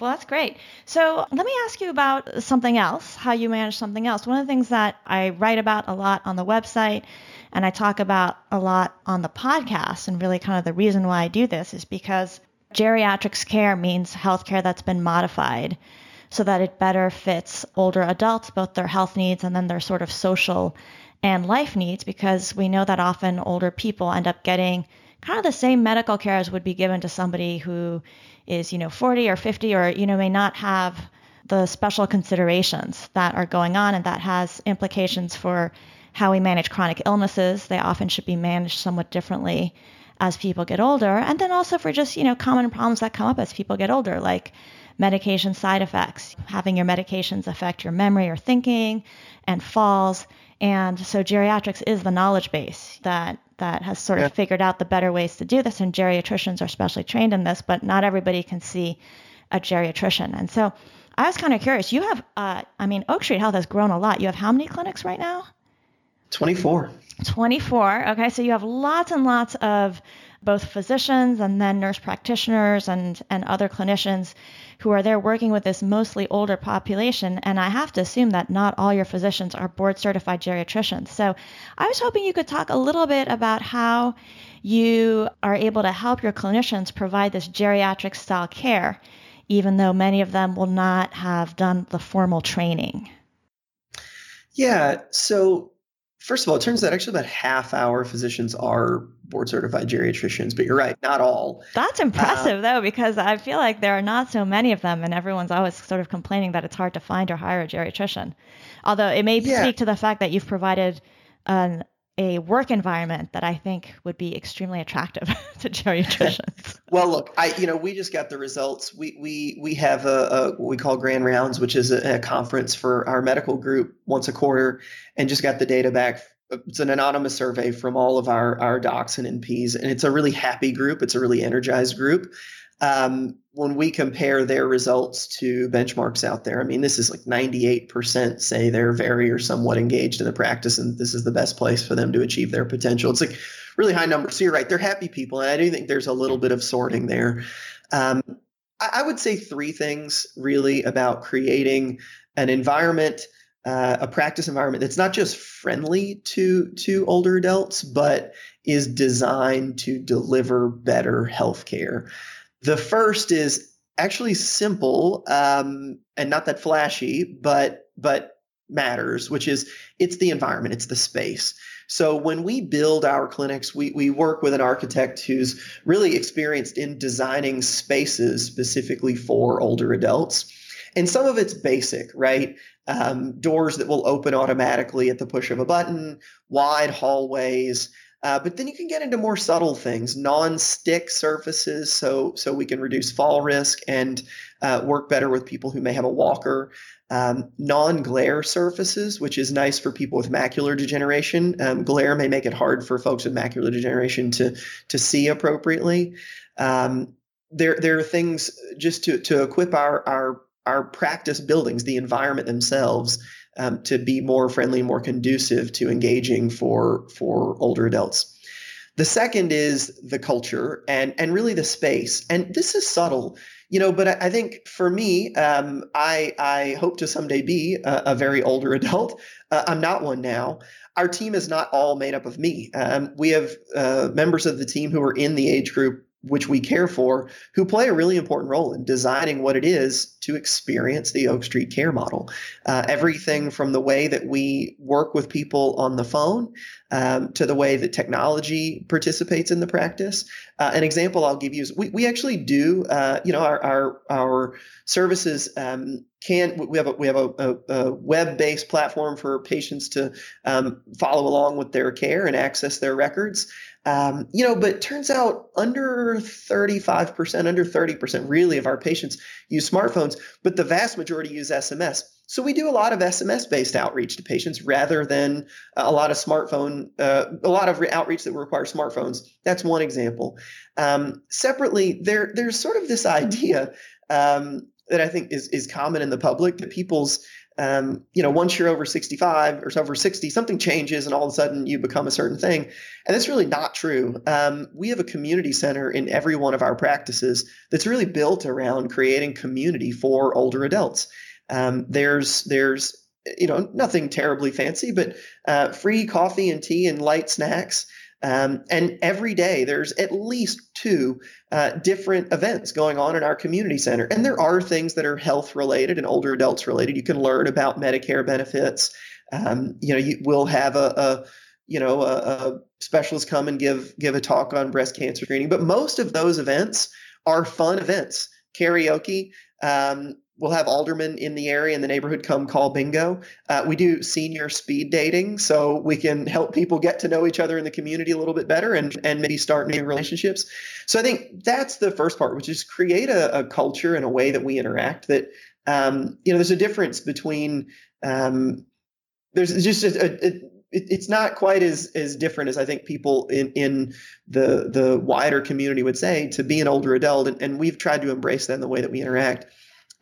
Well, that's great. So let me ask you about something else, how you manage something else. One of the things that I write about a lot on the website and I talk about a lot on the podcast, and really kind of the reason why I do this is because geriatrics care means healthcare that's been modified so that it better fits older adults, both their health needs and then their sort of social and life needs, because we know that often older people end up getting kind of the same medical care as would be given to somebody who is, you know, 40 or 50 or, you know, may not have the special considerations that are going on and that has implications for how we manage chronic illnesses. They often should be managed somewhat differently as people get older. And then also for just, you know, common problems that come up as people get older, like medication side effects, having your medications affect your memory or thinking and falls. And so geriatrics is the knowledge base that that has sort of figured out the better ways to do this and geriatricians are specially trained in this, but not everybody can see a geriatrician. And so I was kind of curious. You have, uh, I mean, Oak Street Health has grown a lot. You have how many clinics right now? 24. 24. Okay, so you have lots and lots of both physicians and then nurse practitioners and, and other clinicians who are there working with this mostly older population. And I have to assume that not all your physicians are board certified geriatricians. So I was hoping you could talk a little bit about how you are able to help your clinicians provide this geriatric style care, even though many of them will not have done the formal training. Yeah. So First of all, it turns out actually about half our physicians are board certified geriatricians, but you're right, not all. That's impressive uh, though, because I feel like there are not so many of them, and everyone's always sort of complaining that it's hard to find or hire a geriatrician. Although it may yeah. speak to the fact that you've provided an a work environment that I think would be extremely attractive to geriatricians. well, look, I you know we just got the results. We we we have a, a what we call Grand Rounds, which is a, a, conference for our medical group once a quarter, and just got the data back. It's an anonymous survey from all of our our docs and NPs, and it's a really happy group. It's a really energized group. Um, when we compare their results to benchmarks out there, I mean, this is like 98% say they're very or somewhat engaged in the practice, and this is the best place for them to achieve their potential. It's like really high numbers. So you're right, they're happy people, and I do think there's a little bit of sorting there. Um, I, I, would say three things really about creating an environment. Uh, a practice environment that's not just friendly to to older adults, but is designed to deliver better healthcare. The first is actually simple um, and not that flashy, but but matters, which is it's the environment, it's the space. So when we build our clinics, we, we work with an architect who's really experienced in designing spaces specifically for older adults. And some of it's basic, right? Um, doors that will open automatically at the push of a button, wide hallways, uh, but then you can get into more subtle things, non-stick surfaces, so so we can reduce fall risk and uh, work better with people who may have a walker. Um, non-glare surfaces, which is nice for people with macular degeneration. Um, glare may make it hard for folks with macular degeneration to to see appropriately. Um, there there are things just to to equip our our our practice buildings, the environment themselves, um, to be more friendly, more conducive to engaging for for older adults. The second is the culture and and really the space. And this is subtle, you know, but I, I think for me, um, I I hope to someday be a, a very older adult. Uh, I'm not one now. Our team is not all made up of me. Um, we have uh, members of the team who are in the age group which we care for, who play a really important role in designing what it is to experience the Oak Street care model. Uh, everything from the way that we work with people on the phone um, to the way that technology participates in the practice. Uh, an example I'll give you is we, we actually do, uh, you know, our, our, our services um, can we have a we have a, a, a web-based platform for patients to um, follow along with their care and access their records um, you know, but turns out under 35%, under 30% really of our patients use smartphones, but the vast majority use SMS. So we do a lot of SMS based outreach to patients rather than a lot of smartphone, uh, a lot of outreach that requires smartphones. That's one example. Um, separately, there there's sort of this idea um, that I think is is common in the public that people's um, you know, once you're over 65 or over 60, something changes and all of a sudden you become a certain thing. And that's really not true. Um, we have a community center in every one of our practices that's really built around creating community for older adults. Um, there's there's you know nothing terribly fancy, but uh, free coffee and tea and light snacks. Um, and every day there's at least two uh, different events going on in our community center. And there are things that are health related and older adults related. You can learn about Medicare benefits. Um, you know, you will have a, a you know a, a, specialist come and give give a talk on breast cancer screening. But most of those events are fun events. Karaoke. Um, we'll have aldermen in the area in the neighborhood come call bingo. Uh, we do senior speed dating, so we can help people get to know each other in the community a little bit better and and maybe start new relationships. So I think that's the first part, which is create a, a culture and a way that we interact. That um, you know, there's a difference between um, there's just a, a, it's not quite as as different as I think people in in the the wider community would say to be an older adult, and, and we've tried to embrace that in the way that we interact.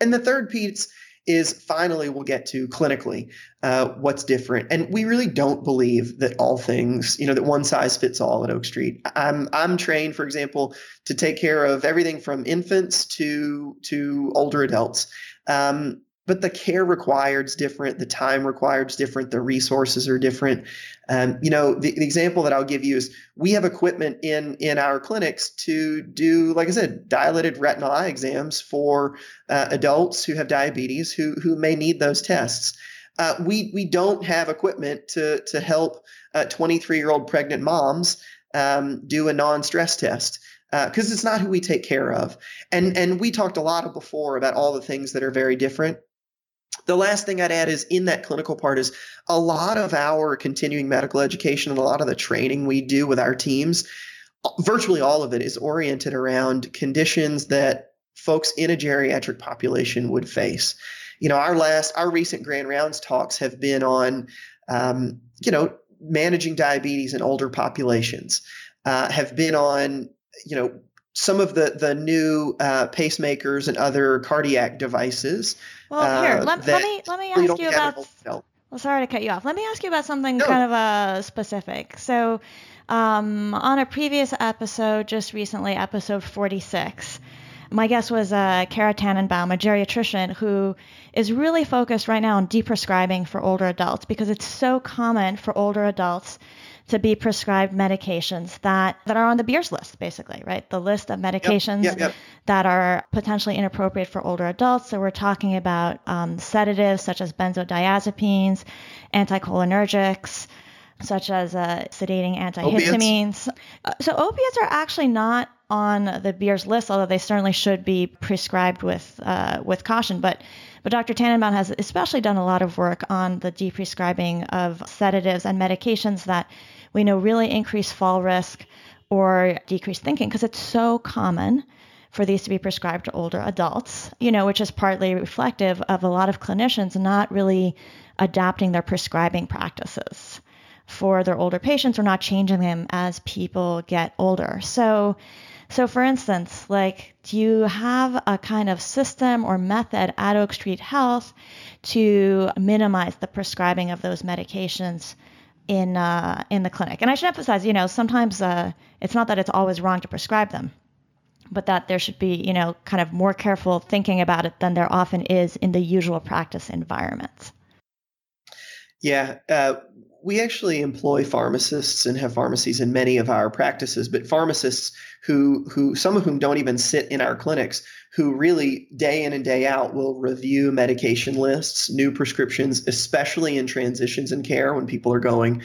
And the third piece is finally we'll get to clinically uh, what's different. And we really don't believe that all things you know that one size fits all at oak street. I'm i'm trained for example to take care of everything from infants to to older adults. Um, but the care required is different the time required is different the resources are different. Um, you know the, the, example that i'll give you is we have equipment in in our clinics to do like i said dilated retinal eye exams for uh, adults who have diabetes who who may need those tests. Uh, we we don't have equipment to to help 23 uh, year old pregnant moms um, do a non-stress test because uh, it's not who we take care of. And and we talked a lot before about all the things that are very different the last thing I'd add is in that clinical part is a lot of our continuing medical education and a lot of the training we do with our teams, virtually all of it is oriented around conditions that folks in a geriatric population would face. You know, our last, our recent grand rounds talks have been on, um, you know, managing diabetes in older populations, uh, have been on, you know, some of the the new uh, pacemakers and other cardiac devices. Well, here, uh, let, let, me let me ask you about. Well, sorry to cut you off. Let me ask you about something no. kind of uh, specific. So, um, on a previous episode, just recently, episode 46, my guest was uh, Cara Tannenbaum, a geriatrician who is really focused right now on deprescribing for older adults because it's so common for older adults to be prescribed medications that, that are on the Beers list, basically, right? The list of medications yep, yep, yep. that are potentially inappropriate for older adults. So we're talking about um, sedatives such as benzodiazepines, anticholinergics, such as uh, sedating antihistamines. Uh, so opiates are actually not on the Beers list, although they certainly should be prescribed with uh, with caution. But but Dr. Tannenbaum has especially done a lot of work on the deprescribing of sedatives and medications that we know really increase fall risk or decrease thinking because it's so common for these to be prescribed to older adults, you know, which is partly reflective of a lot of clinicians not really adapting their prescribing practices for their older patients or not changing them as people get older. So, so for instance, like, do you have a kind of system or method at Oak Street Health to minimize the prescribing of those medications in uh, in the clinic. And I should emphasize, you know, sometimes uh, it's not that it's always wrong to prescribe them, but that there should be, you know, kind of more careful thinking about it than there often is in the usual practice environments. Yeah, uh, we actually employ pharmacists and have pharmacies in many of our practices, but pharmacists who who some of whom don't even sit in our clinics, who really day in and day out will review medication lists, new prescriptions, especially in transitions in care when people are going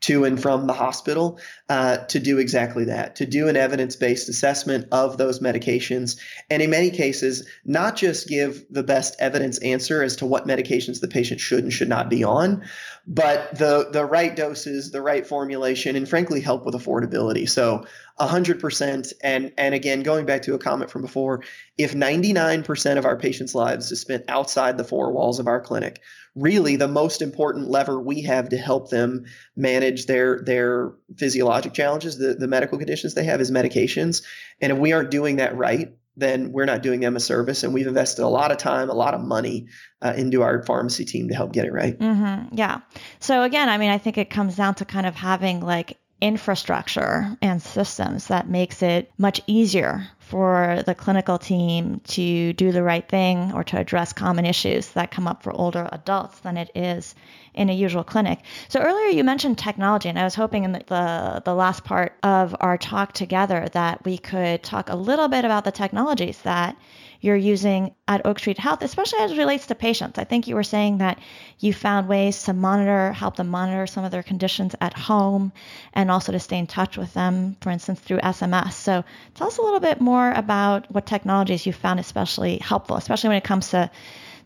to and from the hospital uh, to do exactly that, to do an evidence based assessment of those medications. And in many cases, not just give the best evidence answer as to what medications the patient should and should not be on, but the, the right doses, the right formulation, and frankly, help with affordability. So 100%. And, and again, going back to a comment from before, if 99% of our patients' lives is spent outside the four walls of our clinic, really the most important lever we have to help them manage their their physiologic challenges, the, the medical conditions they have is medications. And if we aren't doing that right, then we're not doing them a service. And we've invested a lot of time, a lot of money uh, into our pharmacy team to help get it right. Mm-hmm. Yeah. So again, I mean, I think it comes down to kind of having like infrastructure and systems that makes it much easier for the clinical team to do the right thing or to address common issues that come up for older adults than it is in a usual clinic. So earlier you mentioned technology, and I was hoping in the, the, the last part of our talk together that we could talk a little bit about the technologies that you're using at Oak Street Health, especially as it relates to patients. I think you were saying that you found ways to monitor, help them monitor some of their conditions at home, and also to stay in touch with them, for instance, through SMS. So tell us a little bit more about what technologies you found especially helpful, especially when it comes to,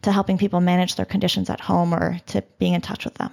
to helping people manage their conditions at home or to being in touch with them.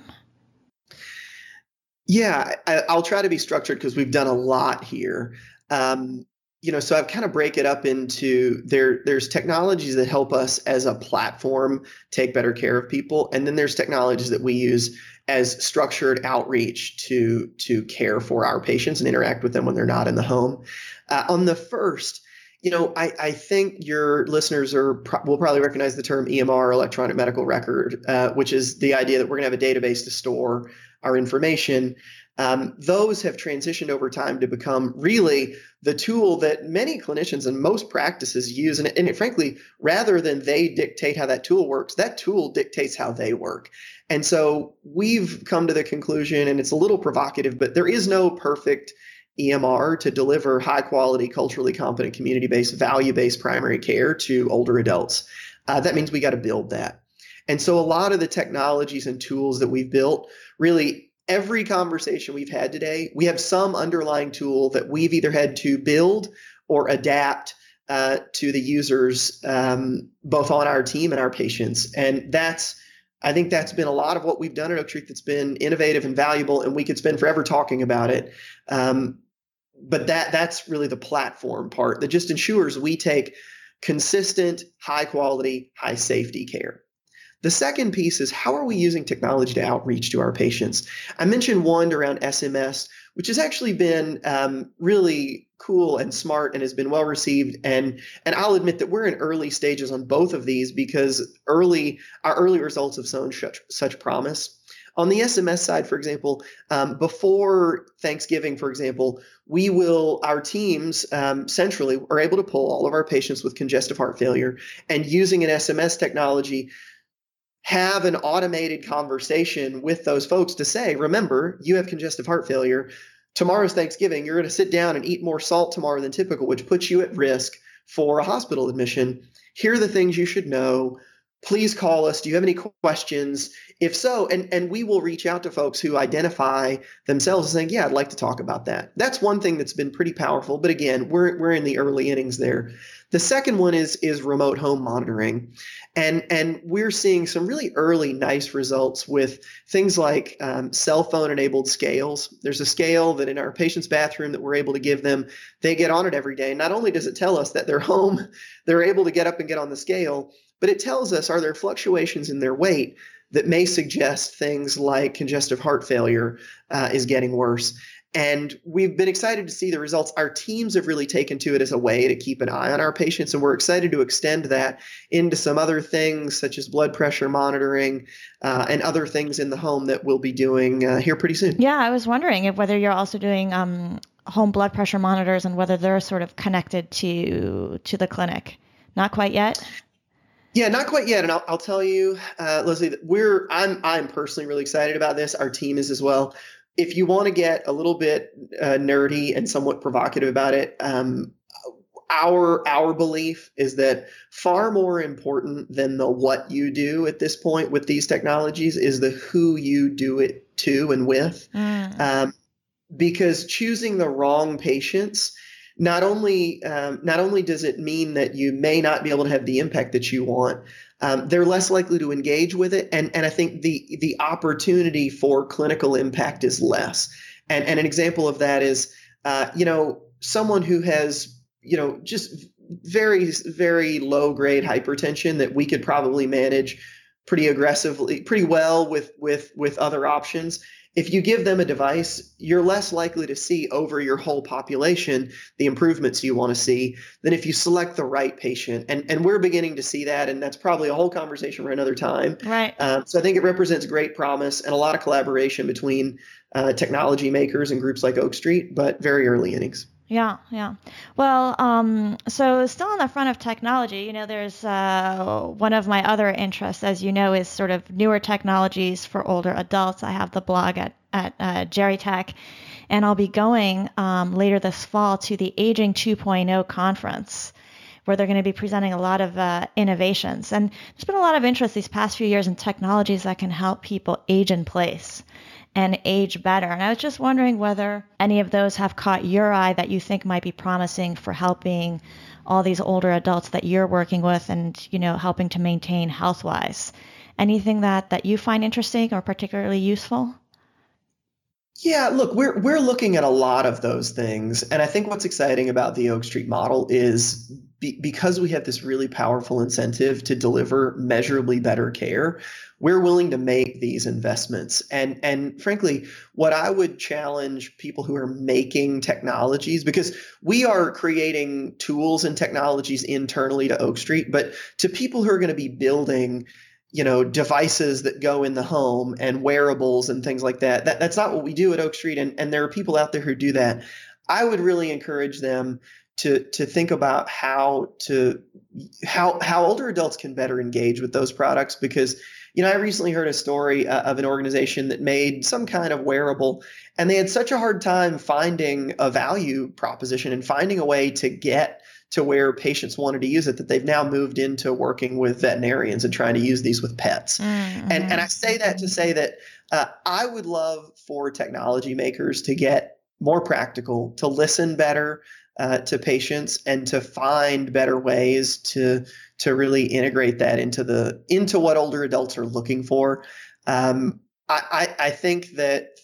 Yeah, I, will try to be structured because we've done a lot here. Um, you know, so I've kind of break it up into there. There's technologies that help us as a platform take better care of people, and then there's technologies that we use as structured outreach to to care for our patients and interact with them when they're not in the home. Uh, on the first, you know, I, I think your listeners are pro- will probably recognize the term EMR, electronic medical record, uh, which is the idea that we're going to have a database to store our information. Um, those have transitioned over time to become really the tool that many clinicians and most practices use. And, and it, frankly, rather than they dictate how that tool works, that tool dictates how they work. And so we've come to the conclusion, and it's a little provocative, but there is no perfect EMR to deliver high quality, culturally competent, community based, value based primary care to older adults. Uh, that means we got to build that. And so a lot of the technologies and tools that we've built really every conversation we've had today, we have some underlying tool that we've either had to build or adapt uh, to the users, um, both on our team and our patients. And that's, I think that's been a lot of what we've done at Oak Street that's been innovative and valuable, and we could spend forever talking about it. Um, but that that's really the platform part that just ensures we take consistent, high quality, high safety care. The second piece is how are we using technology to outreach to our patients? I mentioned one around SMS, which has actually been um, really cool and smart and has been well received. And and I'll admit that we're in early stages on both of these because early our early results have shown such such promise. On the SMS side, for example, um, before Thanksgiving, for example, we will, our teams um, centrally are able to pull all of our patients with congestive heart failure and using an SMS technology, have an automated conversation with those folks to say, remember, you have congestive heart failure. Tomorrow's Thanksgiving. You're going to sit down and eat more salt tomorrow than typical, which puts you at risk for a hospital admission. Here are the things you should know. Please call us. Do you have any questions? If so, and, and we will reach out to folks who identify themselves as saying, Yeah, I'd like to talk about that. That's one thing that's been pretty powerful. But again, we're, we're in the early innings there. The second one is is remote home monitoring, and and we're seeing some really early nice results with things like um, cell phone enabled scales. There's a scale that in our patient's bathroom that we're able to give them. They get on it every day. Not only does it tell us that they're home, they're able to get up and get on the scale, but it tells us are there fluctuations in their weight that may suggest things like congestive heart failure uh, is getting worse. And we've been excited to see the results. Our teams have really taken to it as a way to keep an eye on our patients, and we're excited to extend that into some other things such as blood pressure monitoring uh, and other things in the home that we'll be doing uh, here pretty soon. Yeah, I was wondering if whether you're also doing um, home blood pressure monitors and whether they're sort of connected to to the clinic. Not quite yet. Yeah, not quite yet, and I'll, I'll tell you, uh, Leslie, we're I'm I'm personally really excited about this. Our team is as well if you want to get a little bit uh, nerdy and somewhat provocative about it, um, our our belief is that far more important than the what you do at this point with these technologies is the who you do it to and with, mm. um, because choosing the wrong patients not only um, not only does it mean that you may not be able to have the impact that you want, um, they're less likely to engage with it, and and I think the the opportunity for clinical impact is less. And and an example of that is, uh, you know, someone who has you know just very very low grade hypertension that we could probably manage pretty aggressively pretty well with with with other options if you give them a device, you're less likely to see over your whole population the improvements you want to see than if you select the right patient. And and we're beginning to see that, and that's probably a whole conversation for another time. Right. Um, so I think it represents great promise and a lot of collaboration between uh, technology makers and groups like Oak Street, but very early innings. Yeah, yeah. Well, um, so still on the front of technology, you know, there's uh, one of my other interests, as you know, is sort of newer technologies for older adults. I have the blog at at uh, GeriTech, and I'll be going um, later this fall to the Aging 2.0 conference where they're going to be presenting a lot of uh, innovations. And there's been a lot of interest these past few years in technologies that can help people age in place and age better. And I was just wondering whether any of those have caught your eye that you think might be promising for helping all these older adults that you're working with and, you know, helping to maintain health wise. Anything that, that you find interesting or particularly useful? Yeah, look, we're we're looking at a lot of those things, and I think what's exciting about the Oak Street model is be, because we have this really powerful incentive to deliver measurably better care. We're willing to make these investments, and and frankly, what I would challenge people who are making technologies because we are creating tools and technologies internally to Oak Street, but to people who are going to be building you know devices that go in the home and wearables and things like that. that that's not what we do at oak street and, and there are people out there who do that i would really encourage them to to think about how to how how older adults can better engage with those products because you know i recently heard a story uh, of an organization that made some kind of wearable and they had such a hard time finding a value proposition and finding a way to get to where patients wanted to use it that they've now moved into working with veterinarians and trying to use these with pets. Mm-hmm. And, and I say that to say that uh, I would love for technology makers to get more practical, to listen better uh, to patients, and to find better ways to to really integrate that into the into what older adults are looking for. Um, I, I, I think that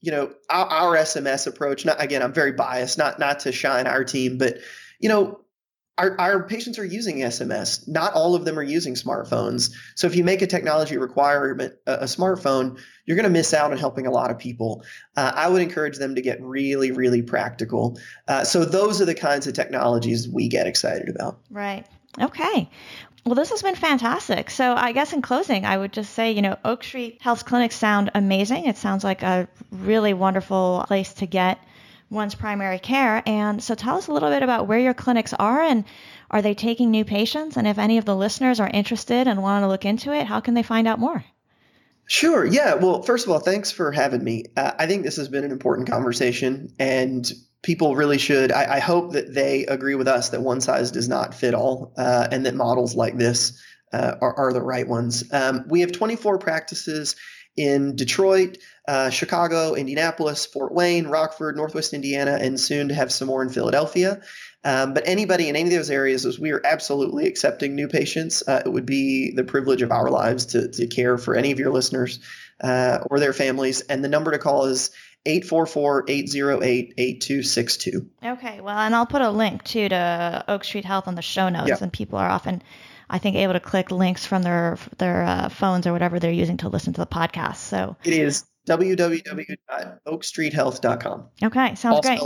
you know our, our SMS approach. Not again, I'm very biased, not not to shine our team, but you know our, our patients are using SMS. Not all of them are using smartphones. So if you make a technology requirement a, a smartphone, you're going to miss out on helping a lot of people. Uh, I would encourage them to get really, really practical. Uh, so those are the kinds of technologies we get excited about. Right. Okay. Well, this has been fantastic. So, I guess in closing, I would just say, you know, Oak Street Health Clinics sound amazing. It sounds like a really wonderful place to get one's primary care. And so tell us a little bit about where your clinics are and are they taking new patients? And if any of the listeners are interested and want to look into it, how can they find out more? Sure. Yeah. Well, first of all, thanks for having me. Uh, I think this has been an important conversation, and people really should. I, I, hope that they agree with us that one size does not fit all, uh, and that models like this uh, are, are, the right ones. Um, we have 24 practices in Detroit, uh, Chicago, Indianapolis, Fort Wayne, Rockford, Northwest Indiana, and soon to have some more in Philadelphia. Um, but anybody in any of those areas, as we are absolutely accepting new patients, uh, it would be the privilege of our lives to, to care for any of your listeners uh, or their families. And the number to call is 844-808-8262. Okay, well, and I'll put a link too to Oak Street Health on the show notes, and people are often I think, able to click links from their their uh, phones or whatever they're using to listen to the podcast. So it is www.oakstreethealth.com. Okay, sounds All great.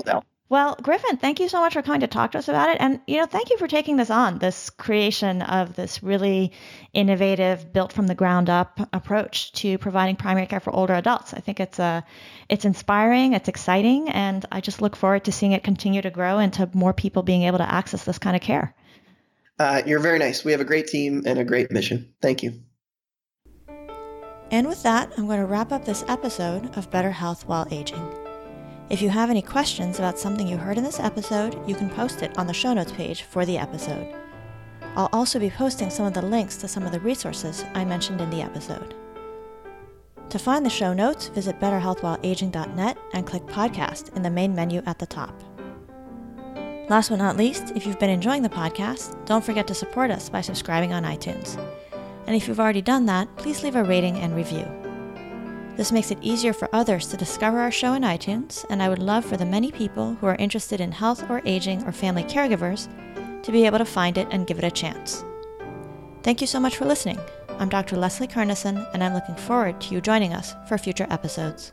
Well, Griffin, thank you so much for coming to talk to us about it. And, you know, thank you for taking this on, this creation of this really innovative, built from the ground up approach to providing primary care for older adults. I think it's a, uh, it's inspiring, it's exciting, and I just look forward to seeing it continue to grow and to more people being able to access this kind of care. Uh, you're very nice. We have a great team and a great mission. Thank you. And with that, I'm going to wrap up this episode of Better Health While Aging. If you have any questions about something you heard in this episode, you can post it on the show notes page for the episode. I'll also be posting some of the links to some of the resources I mentioned in the episode. To find the show notes, visit betterhealthwhileaging.net and click podcast in the main menu at the top. Last but not least, if you've been enjoying the podcast, don't forget to support us by subscribing on iTunes. And if you've already done that, please leave a rating and review. This makes it easier for others to discover our show in iTunes, and I would love for the many people who are interested in health or aging or family caregivers to be able to find it and give it a chance. Thank you so much for listening. I'm Dr. Leslie Kernisan, and I'm looking forward to you joining us for future episodes.